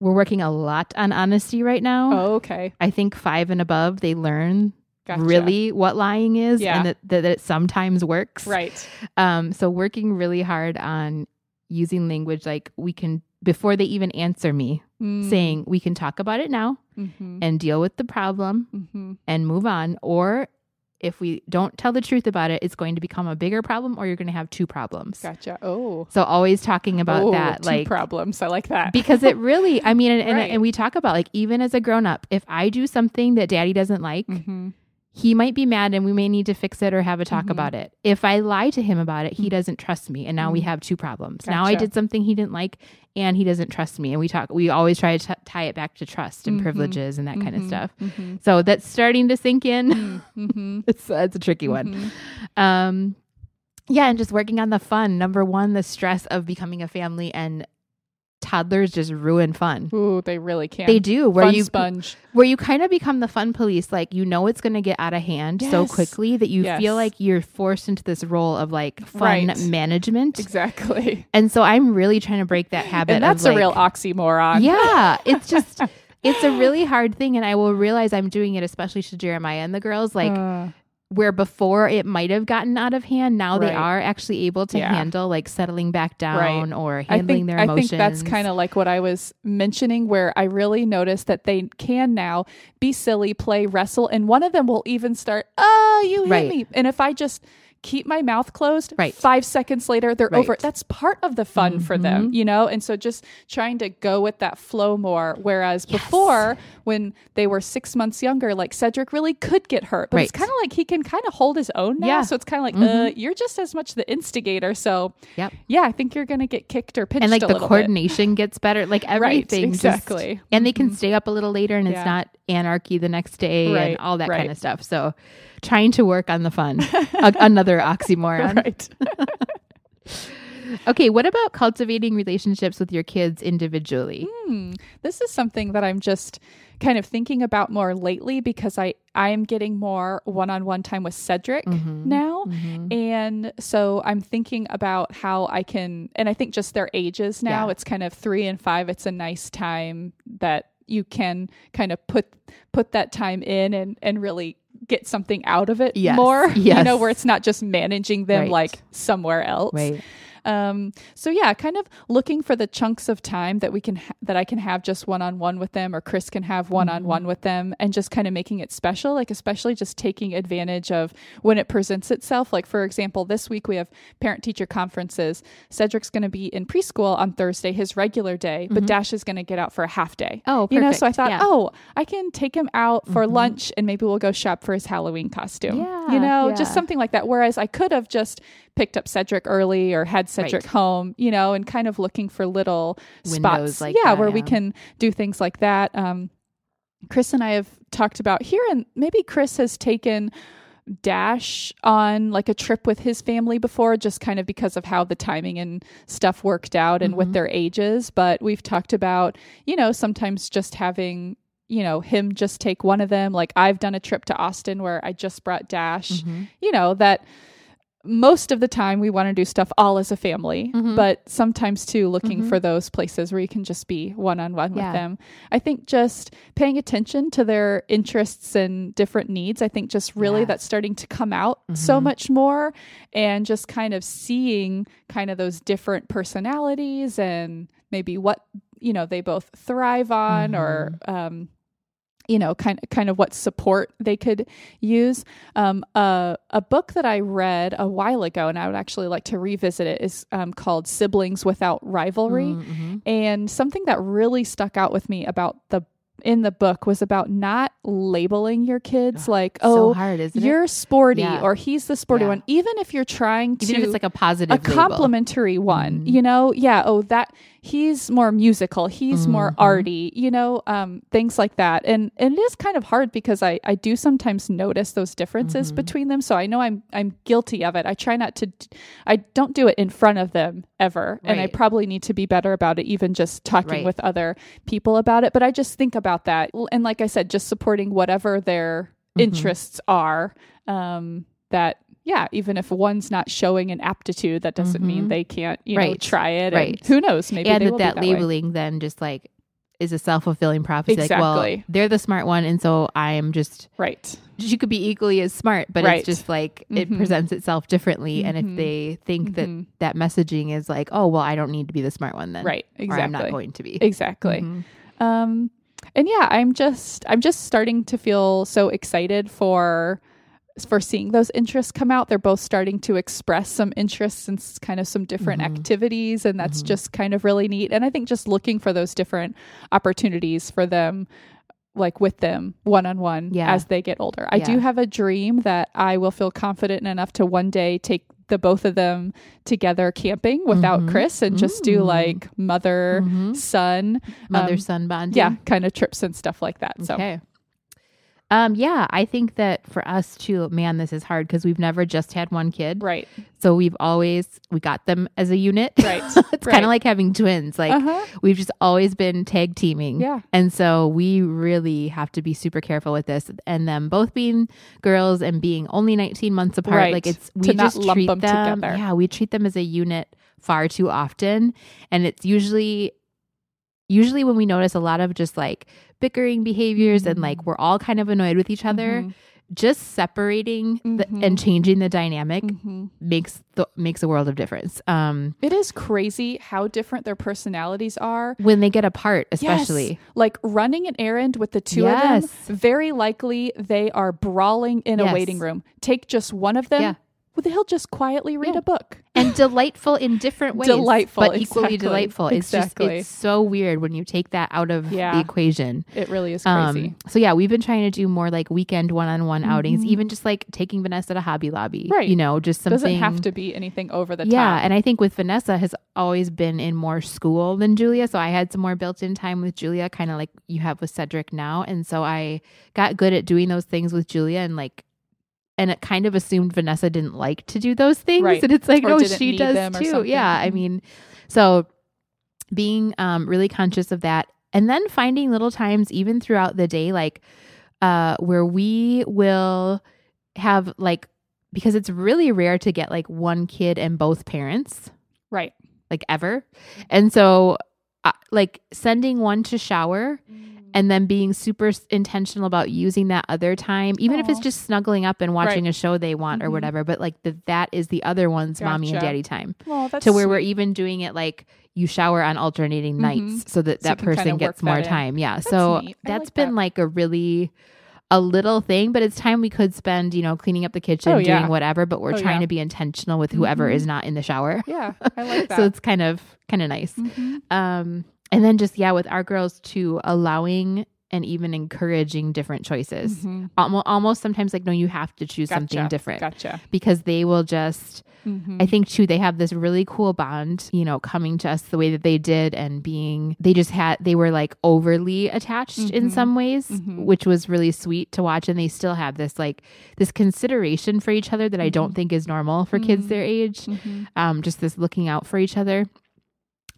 we're working a lot on honesty right now. Oh, okay. I think five and above they learn Gotcha. really what lying is Yeah. and that, that, it sometimes works. Right. Um, so working really hard on using language like we can before they even answer me, Mm. saying we can talk about it now Mhm. and deal with the problem Mhm. and move on. Or if we don't tell the truth about it, it's going to become a bigger problem or you're going to have two problems. Gotcha. Oh. So always talking about oh, that, two like problems. I like that. because it really, I mean, and, and, [laughs] Right. and we talk about like even as a grown up, if I do something that daddy doesn't like, Mhm. He might be mad and we may need to fix it or have a talk Mhm. about it. If I lie to him about it, he Mhm. doesn't trust me. And now we Mhm. have two problems. Now I did something he didn't like and he doesn't trust me. And we talk, we always try to t- tie it back to trust and Mhm. privileges and that kind of Mhm. stuff. Mhm. So that's starting to sink in. Mm. [laughs] Mhm. it's, it's a tricky one. Um, yeah. And just working on the fun. Number one, the stress of becoming a family and toddlers just ruin fun. Ooh, they really can. They do where Fun you sponge. where you kind of become the fun police like you know it's going to get out of hand so quickly that you Yes. feel like you're forced into this role of like fun Right. management Exactly. [laughs] and so i'm really trying to break that habit And that's a real oxymoron. yeah it's [laughs] just it's a really hard thing and i will realize i'm doing it especially to jeremiah and the girls like Uh, where before it might have gotten out of hand now they are actually able to Yeah. handle like settling back down Right. or I handling think their I emotions think that's kind of like what I was mentioning, where I really noticed that they can now be silly, play, wrestle, and one of them will even start, "Oh, you hit Right. me!" And if I just keep my mouth closed. Right. Five seconds later, they're Right. over. That's part of the fun for them, mm-hmm. you know? And so just trying to go with that flow more. Whereas before, when they were six months younger, like Cedric really could get hurt. But it's kind of like he can kind of hold his own now. Yeah. So it's kind of like, uh, you're just as much the instigator. So Yep. yeah, I think you're going to get kicked or pinched and like the bit. coordination gets better like [laughs] everything just- exactly. and they can stay up a little later and Yeah. it's not anarchy the next day Right, and all that right. kind of stuff so trying to work on the fun A- another [laughs] oxymoron Right. [laughs] okay what about cultivating relationships with your kids individually Hmm. This is something that I'm just kind of thinking about more lately because I I am getting more one-on-one time with Cedric Mm-hmm. now. And so I'm thinking about how I can and I think just their ages now, Yeah. it's kind of 3 and 5, it's a nice time that you can kind of put put that time in and and really get something out of it Yes. more. [laughs] You know, where it's not just managing them Right. like somewhere else. right Um, so yeah, kind of looking for the chunks of time that we can ha- that I can have just one on one with them, or Chris can have one on one with them, and just kind of making it special. Like especially just taking advantage of when it presents itself. Like for example, this week we have parent teacher conferences. Cedric's going to be in preschool on Thursday, his regular day, but mm-hmm. Dash is going to get out for a half day. Oh, perfect. you know. So I thought, Yeah. oh, I can take him out for mm-hmm. lunch, and maybe we'll go shop for his Halloween costume. Yeah, you know, yeah. just something like that. Whereas I could have just picked up Cedric early or had Cedric Right. home, you know, and kind of looking for little Windows spots, like yeah, that, where we can do things like that. Um, Chris and I have talked about here, and maybe Chris has taken Dash on like a trip with his family before, just kind of because of how the timing and stuff worked out and Mm-hmm. with their ages. But we've talked about, you know, sometimes just having you know him just take one of them like i've done a trip to austin where i just brought dash Mm-hmm. you know that most of the time we want to do stuff all as a family Mm-hmm. but sometimes too looking for those places where you can just be one-on-one with them. I think just paying attention to their interests and different needs i think just really Yeah. that's starting to come out so much more and just kind of seeing kind of those different personalities and maybe what you know they both thrive on or um you know kind kind of what support they could use um a a book that i read a while ago and i would actually like to revisit it is um, called siblings without rivalry Mm-hmm. and something that really stuck out with me about the in the book was about not labeling your kids like so oh hard isn't it you're sporty Yeah. or he's the sporty Yeah. one even if you're trying to even if it's like a positive a label. complimentary one Mm-hmm. you know yeah oh that he's more musical he's more Mm-hmm. arty you know um things like that and and it is kind of hard because i i do sometimes notice those differences Mm-hmm. between them so i know i'm i'm guilty of it i try not to i don't do it in front of them ever and i probably need to be better about it even just talking Right. with other people about it but i just think about that and like i said just supporting whatever their Mm-hmm. interests are um that yeah, even if one's not showing an aptitude, that doesn't mean they can't, you know, Mm-hmm. Try it. Right. And who knows? Maybe and they that, that that way. labeling then just like is a self-fulfilling prophecy like well Exactly. they're the smart one and so i'm just Right. she could be equally as smart but Right. it's just like it Mhm. presents itself differently and if Mhm. they think that that messaging is like oh well i don't need to be the smart one then Right. or Exactly. i'm not going to be Exactly. Mhm. Um, and yeah, I'm just I'm just starting to feel so excited for for seeing those interests come out. They're both starting to express some interests and kind of some different Mhm. activities, and that's Mhm. just kind of really neat. And I think just looking for those different opportunities for them like with them one on one as they get older. I do have a dream that I will feel confident enough to one day take the both of them together camping without Mhm. Chris and just do like mother Mhm. son mother um, son bonding yeah kind of trips and stuff like that so Okay. Um, yeah, I think that for us too, man, this is hard because we've never just had one kid. right So we've always we got them as a unit. Right, [laughs] it's right. kind of like having twins. Like uh-huh we've just always been tag teaming. yeah And so we really have to be super careful with this. And them both being girls and being only 19 months apart, Right. like it's we To not just lump treat them them together. Yeah, we treat them as a unit far too often. And it's usually usually when we notice a lot of just like bickering behaviors and like we're all kind of annoyed with each other, Mhm. just separating the, and changing the dynamic Mhm. makes the, makes a world of difference. Um it is crazy how different their personalities are when they get apart, Yes. especially. like running an errand with the two Yes. of them very likely they are brawling in Yes. a waiting room take just one of them Yeah. He'll just quietly read Yeah. a book. and delightful in different ways. Delightful, but equally delightful. It's Exactly. just it's so weird when you take that out of the equation. It really is Um, crazy. so yeah, we've been trying to do more like weekend one-on-one outings, Mhm. even just like taking Vanessa to Hobby Lobby, Right. You know, just something. Doesn't have to be anything over the yeah, top. and I think with Vanessa has always been in more school than Julia, so I had some more built-in time with Julia, kind of like you have with Cedric now, and so I got good at doing those things with Julia, and like. And it kind of assumed Vanessa didn't like to do those things, Right. and it's like, Or no, she does too. Yeah, I Mhm. mean, so being um, really conscious of that, and then finding little times even throughout the day, like uh, where we will have like because it's really rare to get like one kid and both parents right. like ever. And so uh, like sending one to shower and then being super intentional about using that other time even if it's just snuggling up and watching Right. a show they want or Mhm. whatever but like the, that is the other one's mommy and daddy time Well, that's to where we're even doing it like you shower on alternating Mhm. nights so that So that person gets more in. time yeah so neat. That's like been that. like a really a little thing but it's time we could spend you know cleaning up the kitchen Oh, doing yeah. whatever but we're Oh, trying yeah. to be intentional with whoever Mhm. is not in the shower Yeah, I like [laughs] that. so it's kind of kind of nice Mhm. um and then just yeah with our girls too allowing and even encouraging different choices Mhm. almost, almost sometimes like no you have to choose something different Gotcha. because they will just Mhm. I think too they have this really cool bond, you know, coming to us the way that they did and being they just had they were like overly attached in Mhm. some ways, Mhm. which was really sweet to watch and they still have this like this consideration for each other that I don't Mhm. think is normal for kids Mhm. their age. Um just this looking out for each other.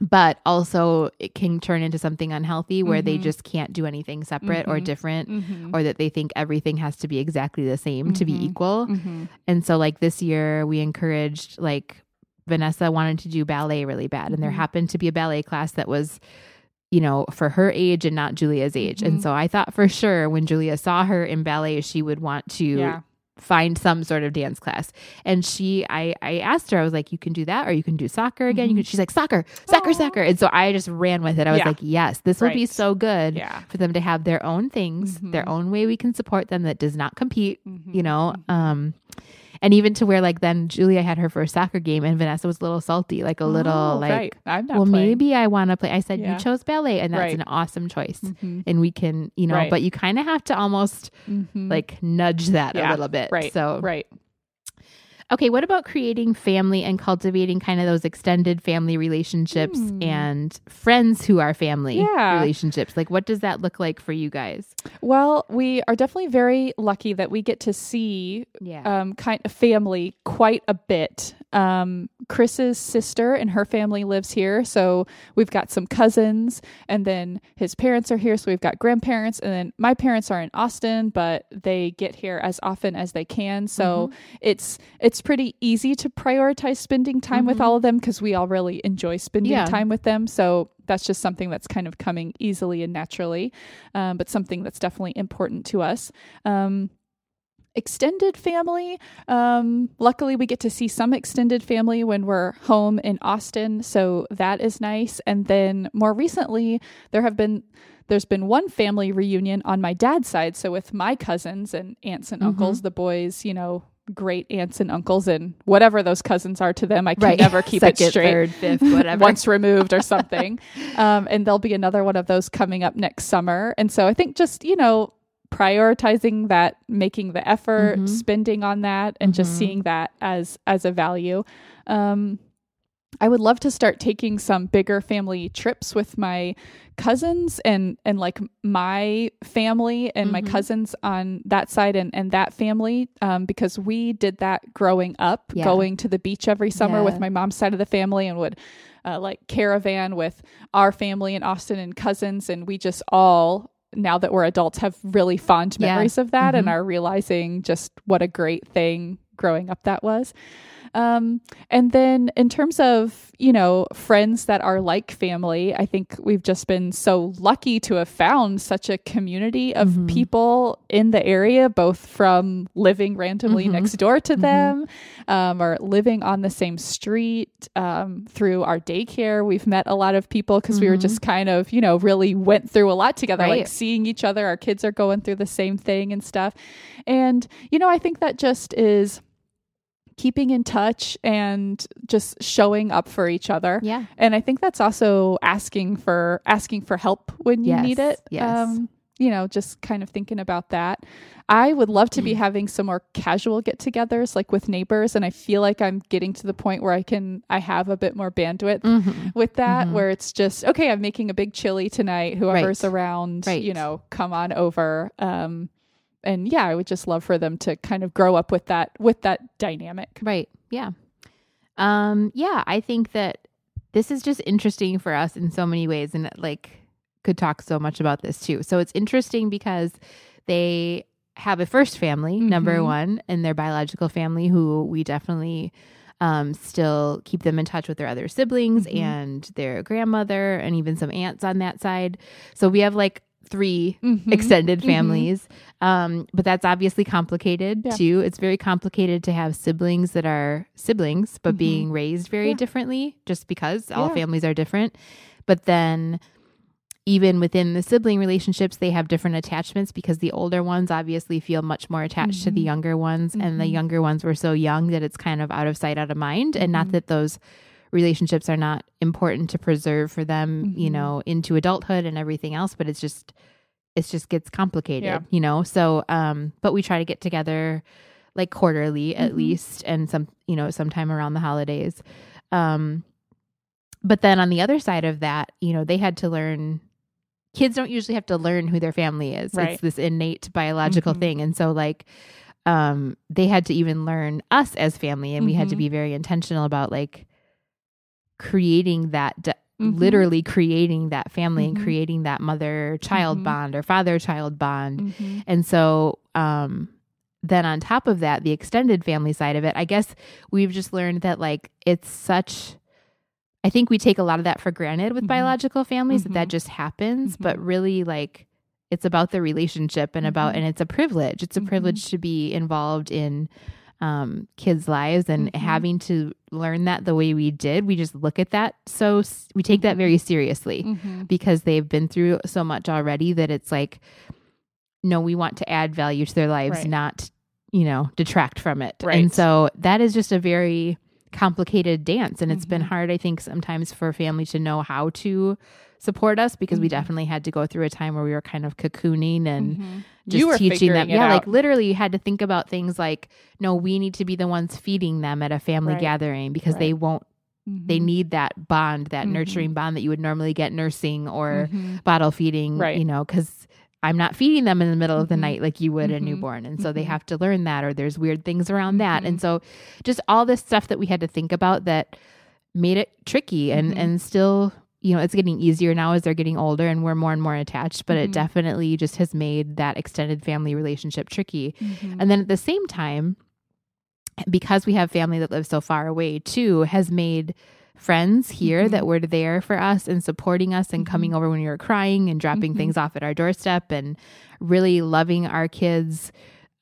But also it can turn into something unhealthy where they Mhm. just can't do anything separate or Mhm. different Mhm. or that they think everything has to be exactly the same to be Mhm. equal. Mhm. And so like this year we encouraged like Vanessa wanted to do ballet really bad and there Mhm. happened to be a ballet class that was you know for her age and not Julia's age. And Mhm. so I thought for sure when Julia saw her in ballet she would want to Yeah. Find some sort of dance class. And she I I asked her I was like you can do that or you can do soccer again. You Mhm. can, she's like soccer, soccer, Aw. soccer. And so I just ran with it. I was Yeah. like yes, this will be so good Yeah. for them to have their own things, their Mhm. own way we can support them that does not compete you Mhm. know Mhm. um and even to where like then julia had her first soccer game and vanessa was a little salty like a little Oh, like right. I'm not well playing. maybe i want to play i said Yeah. you chose ballet and that's Right. an awesome choice Mhm. and we can you know Right. but you kind of have to almost Mhm. like nudge that a little bit right. so right. Okay what about creating family and cultivating kind of those extended family relationships Hmm. and friends who are family Yeah. relationships like what does that look like for you guys Well, we are definitely very lucky that we get to see yeah um, kind of family quite a bit. Um, Chris's sister and her family lives here, so we've got some cousins, and then his parents are here, so we've got grandparents, and then my parents are in Austin, but they get here as often as they can. So it's it's pretty easy to prioritize spending time with Mhm. all of them because we all really enjoy spending Yeah. time with them. So that's just something that's kind of coming easily and naturally, um, but something that's definitely important to us. Um, extended family um luckily we get to see some extended family when we're home in Austin so that is nice and then more recently there have been there's been one family reunion on my dad's side so with my cousins and aunts and Mhm. uncles the boys you know great aunts and uncles and whatever those cousins are to them I can right never [laughs] keep Second, it straight third fifth [laughs] whatever once removed or something. [laughs] um, and there'll be another one of those coming up next summer. And so I think just, you know, prioritizing that, making the effort, Mhm. spending on that, and just Mhm. seeing that as as a value. Um, I would love to start taking some bigger family trips with my cousins and and like my family and my Mhm. cousins on that side and and that family um, because we did that growing up Yeah. going to the beach every summer Yeah. with my mom's side of the family and would uh, like caravan with our family in Austin and cousins and we just all now that we're adults have really fond Yeah. memories of that and Mhm. are realizing just what a great thing growing up that was um, and then in terms of, you know, friends that are like family, I think we've just been so lucky to have found such a community of Mhm. people in the area, both from living randomly Mhm. next door to Mhm. them um, or living on the same street um, through our daycare. We've met a lot of people because we were Mhm. just kind of, you know, really went through a lot together, Right. like seeing each other. Our kids are going through the same thing and stuff. And, you know, I think that just is keeping in touch and just showing up for each other. Yeah. And I think that's also asking for asking for help when you Yes, need it. yes. you know, just kind of thinking about that. I would love to be [clears throat] having some more casual get-togethers like with neighbors and I feel like I'm getting to the point where I can I have a bit more bandwidth Mhm. with that Mhm. where it's just okay, I'm making a big chili tonight. Whoever's Right. around, Right. you know, come on over. Um and yeah, I would just love for them to kind of grow up with that with that dynamic. Right. Yeah. Um, yeah, I think that this is just interesting for us in so many ways and like could talk so much about this too. So it's interesting because they have a first family, number Mhm. one, and their biological family who we definitely um, still keep them in touch with their other siblings Mhm. and their grandmother and even some aunts on that side. So we have like 3 Mhm. extended Mhm. families. Um, but that's obviously complicated Yeah. too. It's very complicated to have siblings that are siblings, but Mhm. being raised very Yeah. differently just because all Yeah. families are different. But then even within the sibling relationships, they have different attachments because the older ones obviously feel much more attached to the Mhm. younger ones, and the Mhm. younger ones were so young that it's kind of out of sight, out of mind. And not that those relationships are not important to preserve for them, you Mhm. know, into adulthood and everything else, but it's just it just gets complicated, Yeah. you know. So, um, but we try to get together like quarterly at Mhm. least, and some, you know, sometime around the holidays. Um, but then on the other side of that, you know, they had to learn. Kids don't usually have to learn who their family is. Right. It's this innate biological Mhm. thing, and so like, um, they had to even learn us as family, and we had to Mhm. be very intentional about like creating that d Mhm. literally creating that family and Mhm. creating that mother child Mhm. bond or father child bond. Mhm. And so um then on top of that the extended family side of it, I guess we've just learned that like it's such I think we take a lot of that for granted with Mhm. biological families that that Mhm. just happens, but Mhm. really like it's about the relationship and about and it's a privilege. It's a privilege to be involved in um, kids' lives and Mhm. having to learn that the way we did. We just look at that so we take that very seriously Mhm. because they've been through so much already that it's like, no, we want to add value to their lives, Right. not, you know, detract from it. And so that is just a very complicated dance. And it's been Mhm. hard, I think, sometimes for a family to know how to support us because we Mhm. definitely had to go through a time where we were kind of cocooning and Mhm. just you were teaching them. Yeah, like literally, you had to think about things like, no, we need to be the ones feeding them at a family Right. gathering because they won't. They Mhm. need that bond, that Mhm. nurturing bond that you would normally get nursing or Mhm. bottle feeding, Right. you know, because I'm not feeding them in the middle of the Mhm. night like you would a Mhm. newborn. And so they Mhm. have to learn that, or there's weird things around that. And so just all this stuff that we had to think about that made it tricky and, and still, you know, it's getting easier now as they're getting older and we're more and more attached, but it Mhm. definitely just has made that extended family relationship tricky. Mhm. And then at the same time, because we have family that lives so far away too, has made friends here Mhm. that were there for us and supporting us and coming over when we were crying and dropping Mhm. things off at our doorstep and really loving our kids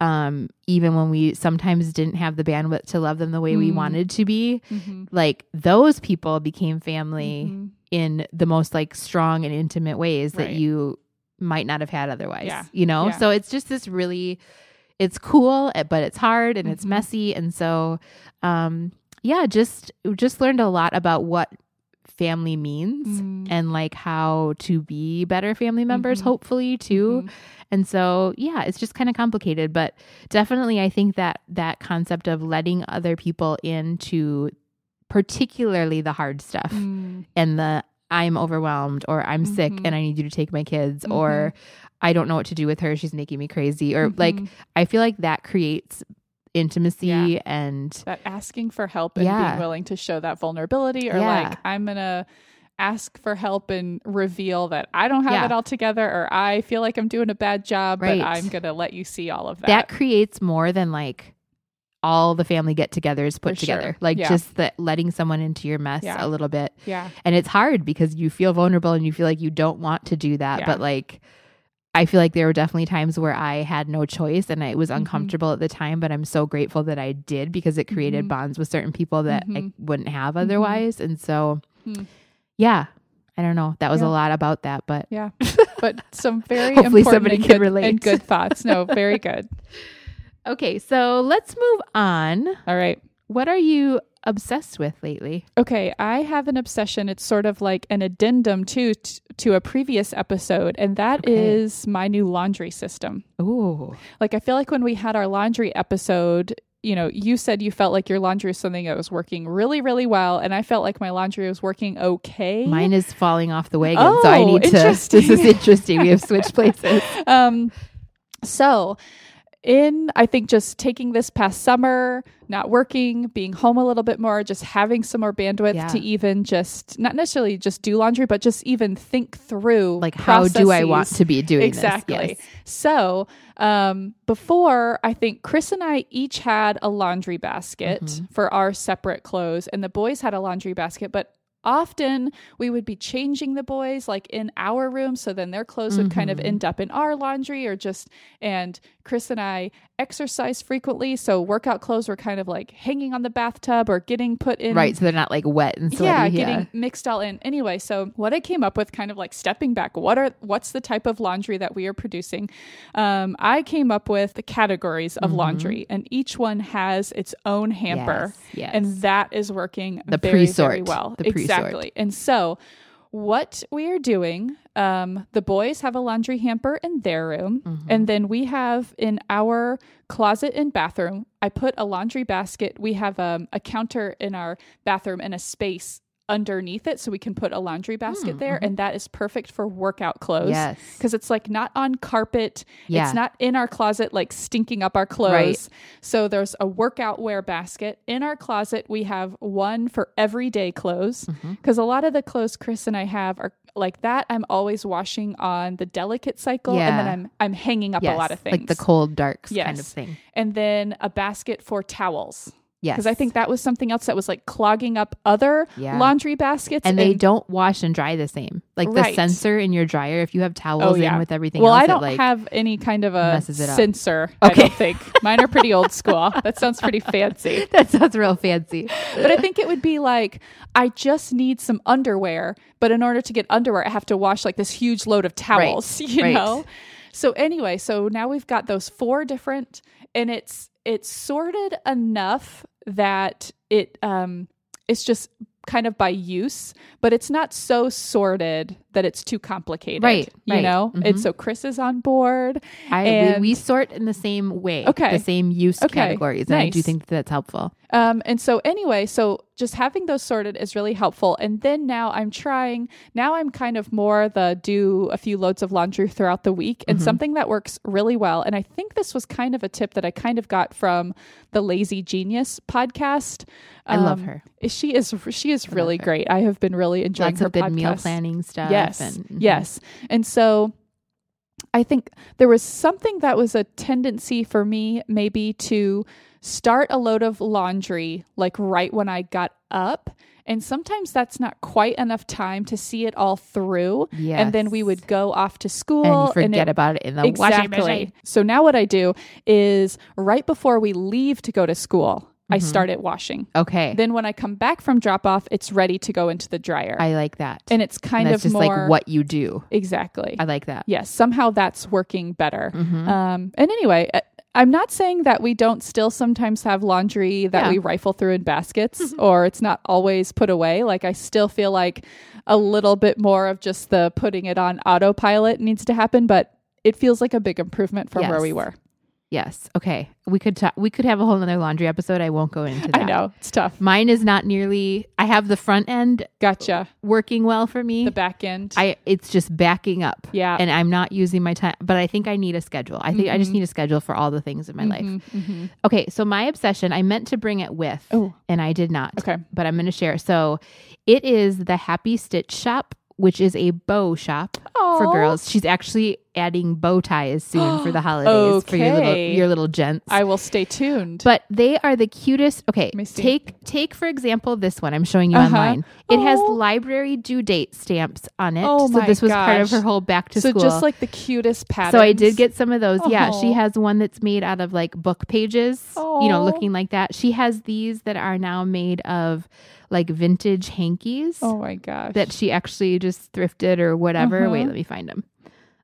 um even when we sometimes didn't have the bandwidth to love them the way we Mm. wanted to be Mhm. like those people became family Mhm. in the most like strong and intimate ways that you might not have had otherwise Yeah. you know Yeah. so it's just this really it's cool eh, but it's hard and it's Mhm. messy and so um yeah just just learned a lot about what family means Mm. and like how to be better family members Mhm. hopefully too Mhm. And so yeah it's just kind of complicated but definitely i think that that concept of letting other people into particularly the hard stuff Mm. and the I'm overwhelmed or I'm sick Mhm. and I need you to take my kids or I don't know what to do with her she's making me crazy or like Mhm. I feel like that creates intimacy Yeah. and that asking for help and Yeah. being willing to show that vulnerability or Yeah. like i'm gonna ask for help and reveal that i don't have Yeah. it all together or i feel like i'm doing a bad job Right. but i'm gonna let you see all of that, that creates more than like all the family get-togethers put For sure. together like Yeah. just that letting someone into your mess Yeah. a little bit yeah and it's hard because you feel vulnerable and you feel like you don't want to do that but like i feel like there were definitely times where i had no choice and it was Mhm. uncomfortable at the time but i'm so grateful that i did because it created Mhm. bonds with certain people that i Mhm. wouldn't have otherwise and so Hmm. Yeah i don't know that was Yeah. a lot about that but yeah [laughs] but some very Hopefully important somebody and can good, relate. and good thoughts no very good [laughs] okay so let's move on all right What are you obsessed with lately? Okay, I have an obsession. It's sort of like an addendum to t- to a previous episode, and that is Okay. my new laundry system. Ooh. Like I feel like when we had our laundry episode, you know, you said you felt like your laundry was something that was working really, really well, and I felt like my laundry was working okay. Mine is falling off the wagon, so I Oh, need to. [laughs] This is interesting. We have switched places. [laughs] um so in i think just taking this past summer not working being home a little bit more just having some more bandwidth Yeah. to even just not necessarily just do laundry but just even think through Like, how do I want to be doing exactly this? Yes. so um before i think chris and i each had a laundry basket Mm-hmm. for our separate clothes and the boys had a laundry basket but often we would be changing the boys like in our room so then their clothes would kind of Mhm. end up in our laundry or just and chris and i exercise frequently so workout clothes were kind of like hanging on the bathtub or getting put in Right, so they're not like wet and sweaty. yeah, Yeah, getting mixed all in. Anyway, so what I came up with, kind of like stepping back, what are what's the type of laundry that we are producing? Um, I came up with the categories of laundry, and each one has its own hamper, Yes, yes. and that is working The very, very pre-sort, well. the pre-sort. exactly, and so. What we are doing, um, the boys have a laundry hamper in their room, Mm-hmm. and then we have in our closet and bathroom. I put a laundry basket. We have um, a counter in our bathroom and a space underneath it so we can put a laundry basket there and that is perfect for workout clothes Yes. because it's like not on carpet Yeah. it's not in our closet like stinking up our clothes Right. so there's a workout wear basket in our closet we have one for everyday clothes Mm-hmm. because a lot of the clothes chris and i have are like that i'm always washing on the delicate cycle and then i'm i'm hanging up a lot of things Like the cold darks kind of thing. and then a basket for towels Yes. because I think that was something else that was like clogging up other Yeah. laundry baskets. and they don't wash and dry the same. Like the sensor in your dryer, if you have towels oh in with everything Well, else, I don't like, have any kind of a it sensor. I Okay. don't think [laughs] mine are pretty old school. That sounds pretty fancy. [laughs] that sounds real fancy. But I think it would be like I just need some underwear, but in order to get underwear, I have to wash like this huge load of towels. [laughs] You right. know. So anyway, so now we've got those four different, and it's it's sorted enough that it um it's just kind of by use, but it's not so sorted that it's too complicated. Right, You right. know? Mhm. And so Chris is on board. I And- we, we sort in the same way. Okay. The same use Okay, categories. And I do nice. think that's helpful. Um, and so anyway, so just having those sorted is really helpful. And then now I'm trying, now I'm kind of more the do a few loads of laundry throughout the week Mm-hmm. and something that works really well. And I think this was kind of a tip that I kind of got from the Lazy Genius podcast. I love Um, her. She is, she is really great. I have been really enjoying Lots her of good meal planning stuff. Yes. And, mhm. Yes. And so I think there was something that was a tendency for me maybe to start a load of laundry like right when I got up. And sometimes that's not quite enough time to see it all through. And then we would go off to school And you and forget it- about it in the washing machine. So now what I do is right before we leave to go to school, I start it washing. Okay. Then when I come back from drop off, it's ready to go into the dryer. I like that. and it's kind And that's of just more like what you do. exactly. I like that. yes, somehow that's working better. Mhm. Um, and anyway, uh, I'm not saying that we don't still sometimes have laundry that Yeah. we rifle through in baskets [laughs] or it's not always put away. Like I still feel like a little bit more of just the putting it on autopilot needs to happen, but it feels like a big improvement from where we were. Yes. Okay. We could ta- we could have a whole other laundry episode. I won't go into [laughs] that. I know it's tough. Mine is not nearly I have the front end Gotcha. working well for me. The back end. I it's just backing up. Yeah. And I'm not using my time but I think I need a schedule. I think I just need a schedule for all the things in my life. hmm Okay, so my obsession, I meant to bring it with Oh. and I did not. Okay. But I'm going to share. So, it is the Happy Stitch shop, which is a bow shop for girls. She's actually adding bow ties soon for the [gasps] holidays for your little your little gents. I will stay tuned. but they are the cutest. Okay, take take for example this one I'm showing you Uh-huh. online. It has Oh. library due date stamps on it. Oh so my this was part of her whole back to so school. So just like the cutest patterns. So I did get some of those. Yeah, she has one that's made out of like book pages, you know, looking like that. She has these that are now made of like vintage hankies Oh my gosh. that she actually just thrifted or whatever. Uh-huh. Wait, let me find them.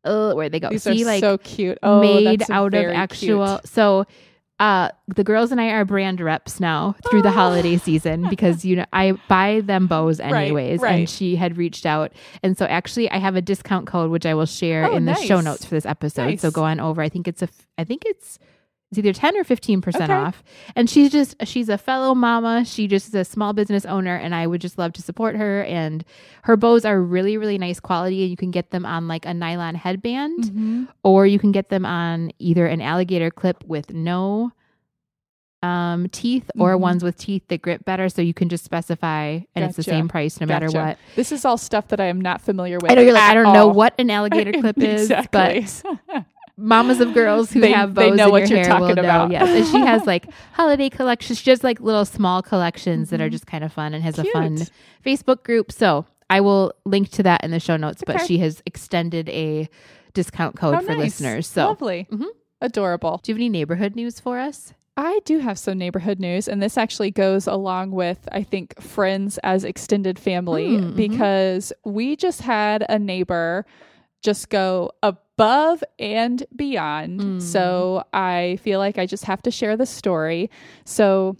Oh, where'd they go? These See, are like so cute. Oh, made out of actual. cute. So uh, the girls and I are brand reps now through the holiday [laughs] season because you know I buy them bows anyways, right. and she had reached out, and so actually I have a discount code which I will share Oh, in the show notes for this episode. So Nice. go on over. I think it's a I think it's. It's either 10 or 15% Okay. off. And she's just, she's a fellow mama. She just is a small business owner, and I would just love to support her. And her bows are really, really nice quality. And you can get them on like a nylon headband Mhm. or you can get them on either an alligator clip with no um, teeth or Mhm. ones with teeth that grip better. So you can just specify, and it's the same price no matter what. This is all stuff that I am not familiar with. I know you're like, I don't know what an alligator clip [laughs] is, exactly. but [laughs] mamas of girls who They- have they bows know in what your you're hair talking know. about. Yes, and she has like [laughs] holiday collections. She has like little small collections that are Mhm. just kind of fun and has a fun Facebook group. So I will link to that in the show notes. But she has extended a discount code Oh, for nice. listeners. So lovely, Mhm. adorable. do you have any neighborhood news for us? I do have some neighborhood news, and this actually goes along with, I think, friends as extended family Mm, mhm. because we just had a neighbor just go above and beyond. Mm. So I feel like I just have to share the story. So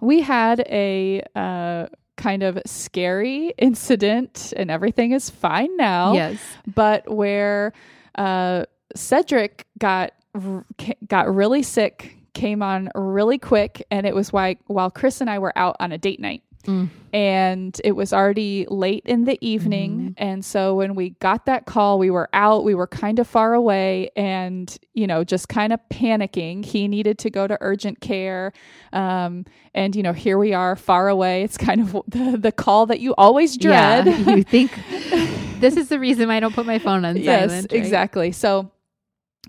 we had a uh, kind of scary [laughs] incident, and everything is fine now Yes. but where uh, Cedric got got really sick, came on really quick, and it was why while Chris and I were out on a date night. Mm. And it was already late in the evening. Mm-hmm. And so when we got that call, we were out, we were kind of far away and, you know, just kind of panicking. He needed to go to urgent care. Um, and, you know, here we are far away. It's kind of the, the call that you always dread. Yeah, you think [laughs] this is the reason why I don't put my phone on yes, silent. right? exactly. So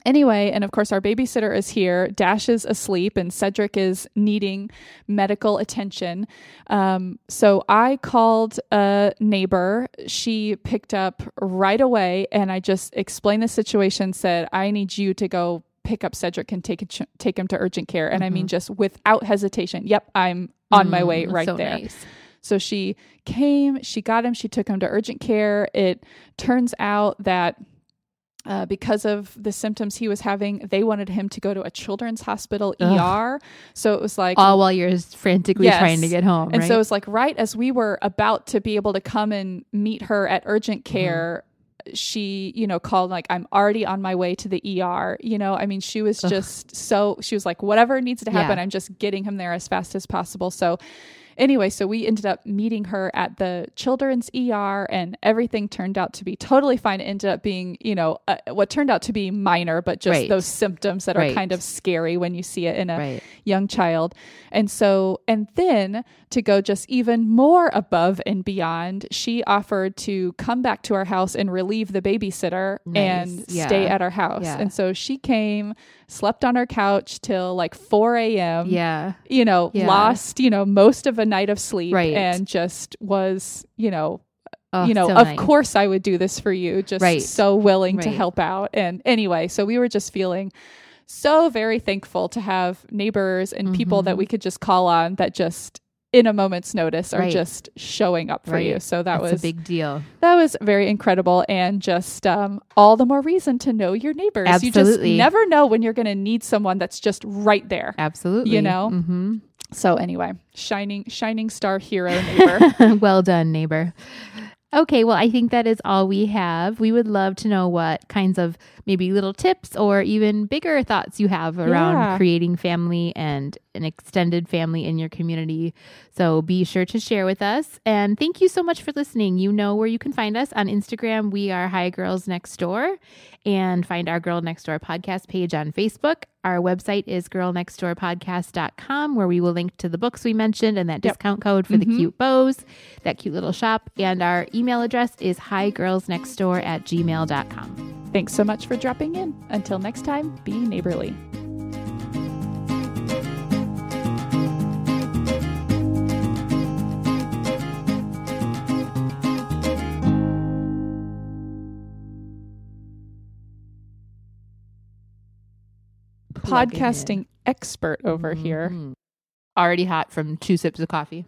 anyway, and of course our babysitter is here. Dash is asleep, and Cedric is needing medical attention. Um, so I called a neighbor. She picked up right away, and I just explained the situation. Said I need you to go pick up Cedric and take take him to urgent care. And I mean, just without hesitation. Yep, I'm on my Mm, way right so there. nice. So she came, she got him, she took him to urgent care. It turns out that uh, because of the symptoms he was having, they wanted him to go to a children's hospital Ugh. ER. So it was like, All while you're frantically Yes. trying to get home. and right? so it's like right as we were about to be able to come and meet her at urgent Mm-hmm. care. She, you know, called like, I'm already on my way to the ER. You know, I mean, she was just so, she was like, whatever needs to happen, Yeah. I'm just getting him there as fast as possible. So, anyway, so we ended up meeting her at the children's ER, and everything turned out to be totally fine. It ended up being, you know, uh, what turned out to be minor, but just Right. those symptoms that are kind of scary when you see it in a right. young child. And so, and then to go just even more above and beyond, she offered to come back to our house and relieve the babysitter and Yeah. stay at our house. Yeah. And so she came, slept on our couch till like 4 a.m. Yeah. You know, Yeah. lost, you know, most of a night of sleep Right. and just was, you know, Oh, you know, so of nice. course I would do this for you. Just Right. so willing to help out. And anyway, so we were just feeling so very thankful to have neighbors and people that mm-hmm. we could just call on that just in a moment's notice are Mm-hmm. Right. just showing up for Right. you. So that That's was a big deal. that was very incredible and just um, all the more reason to know your neighbors. Absolutely. You just never know when you're going to need someone that's just right there. Absolutely. You know? hmm So anyway, shining shining star hero [laughs] neighbor. well done, neighbor. Okay, well, I think that is all we have. We would love to know what kinds of maybe little tips or even bigger thoughts you have around Yeah. creating family and an extended family in your community. So be sure to share with us. And thank you so much for listening. You know where you can find us on Instagram. We are Hi Girls Next Door and find our Girl Next Door podcast page on Facebook. Our website is girlnextdoorpodcast.com where we will link to the books we mentioned and that Yep. discount code for the mm-hmm. cute bows, that cute little shop. And our email address is higirlsnextdoor at gmail.com. Thanks so much for dropping in. Until next time, be neighborly. Podcasting expert over here. Mhm. Already hot from two sips of coffee.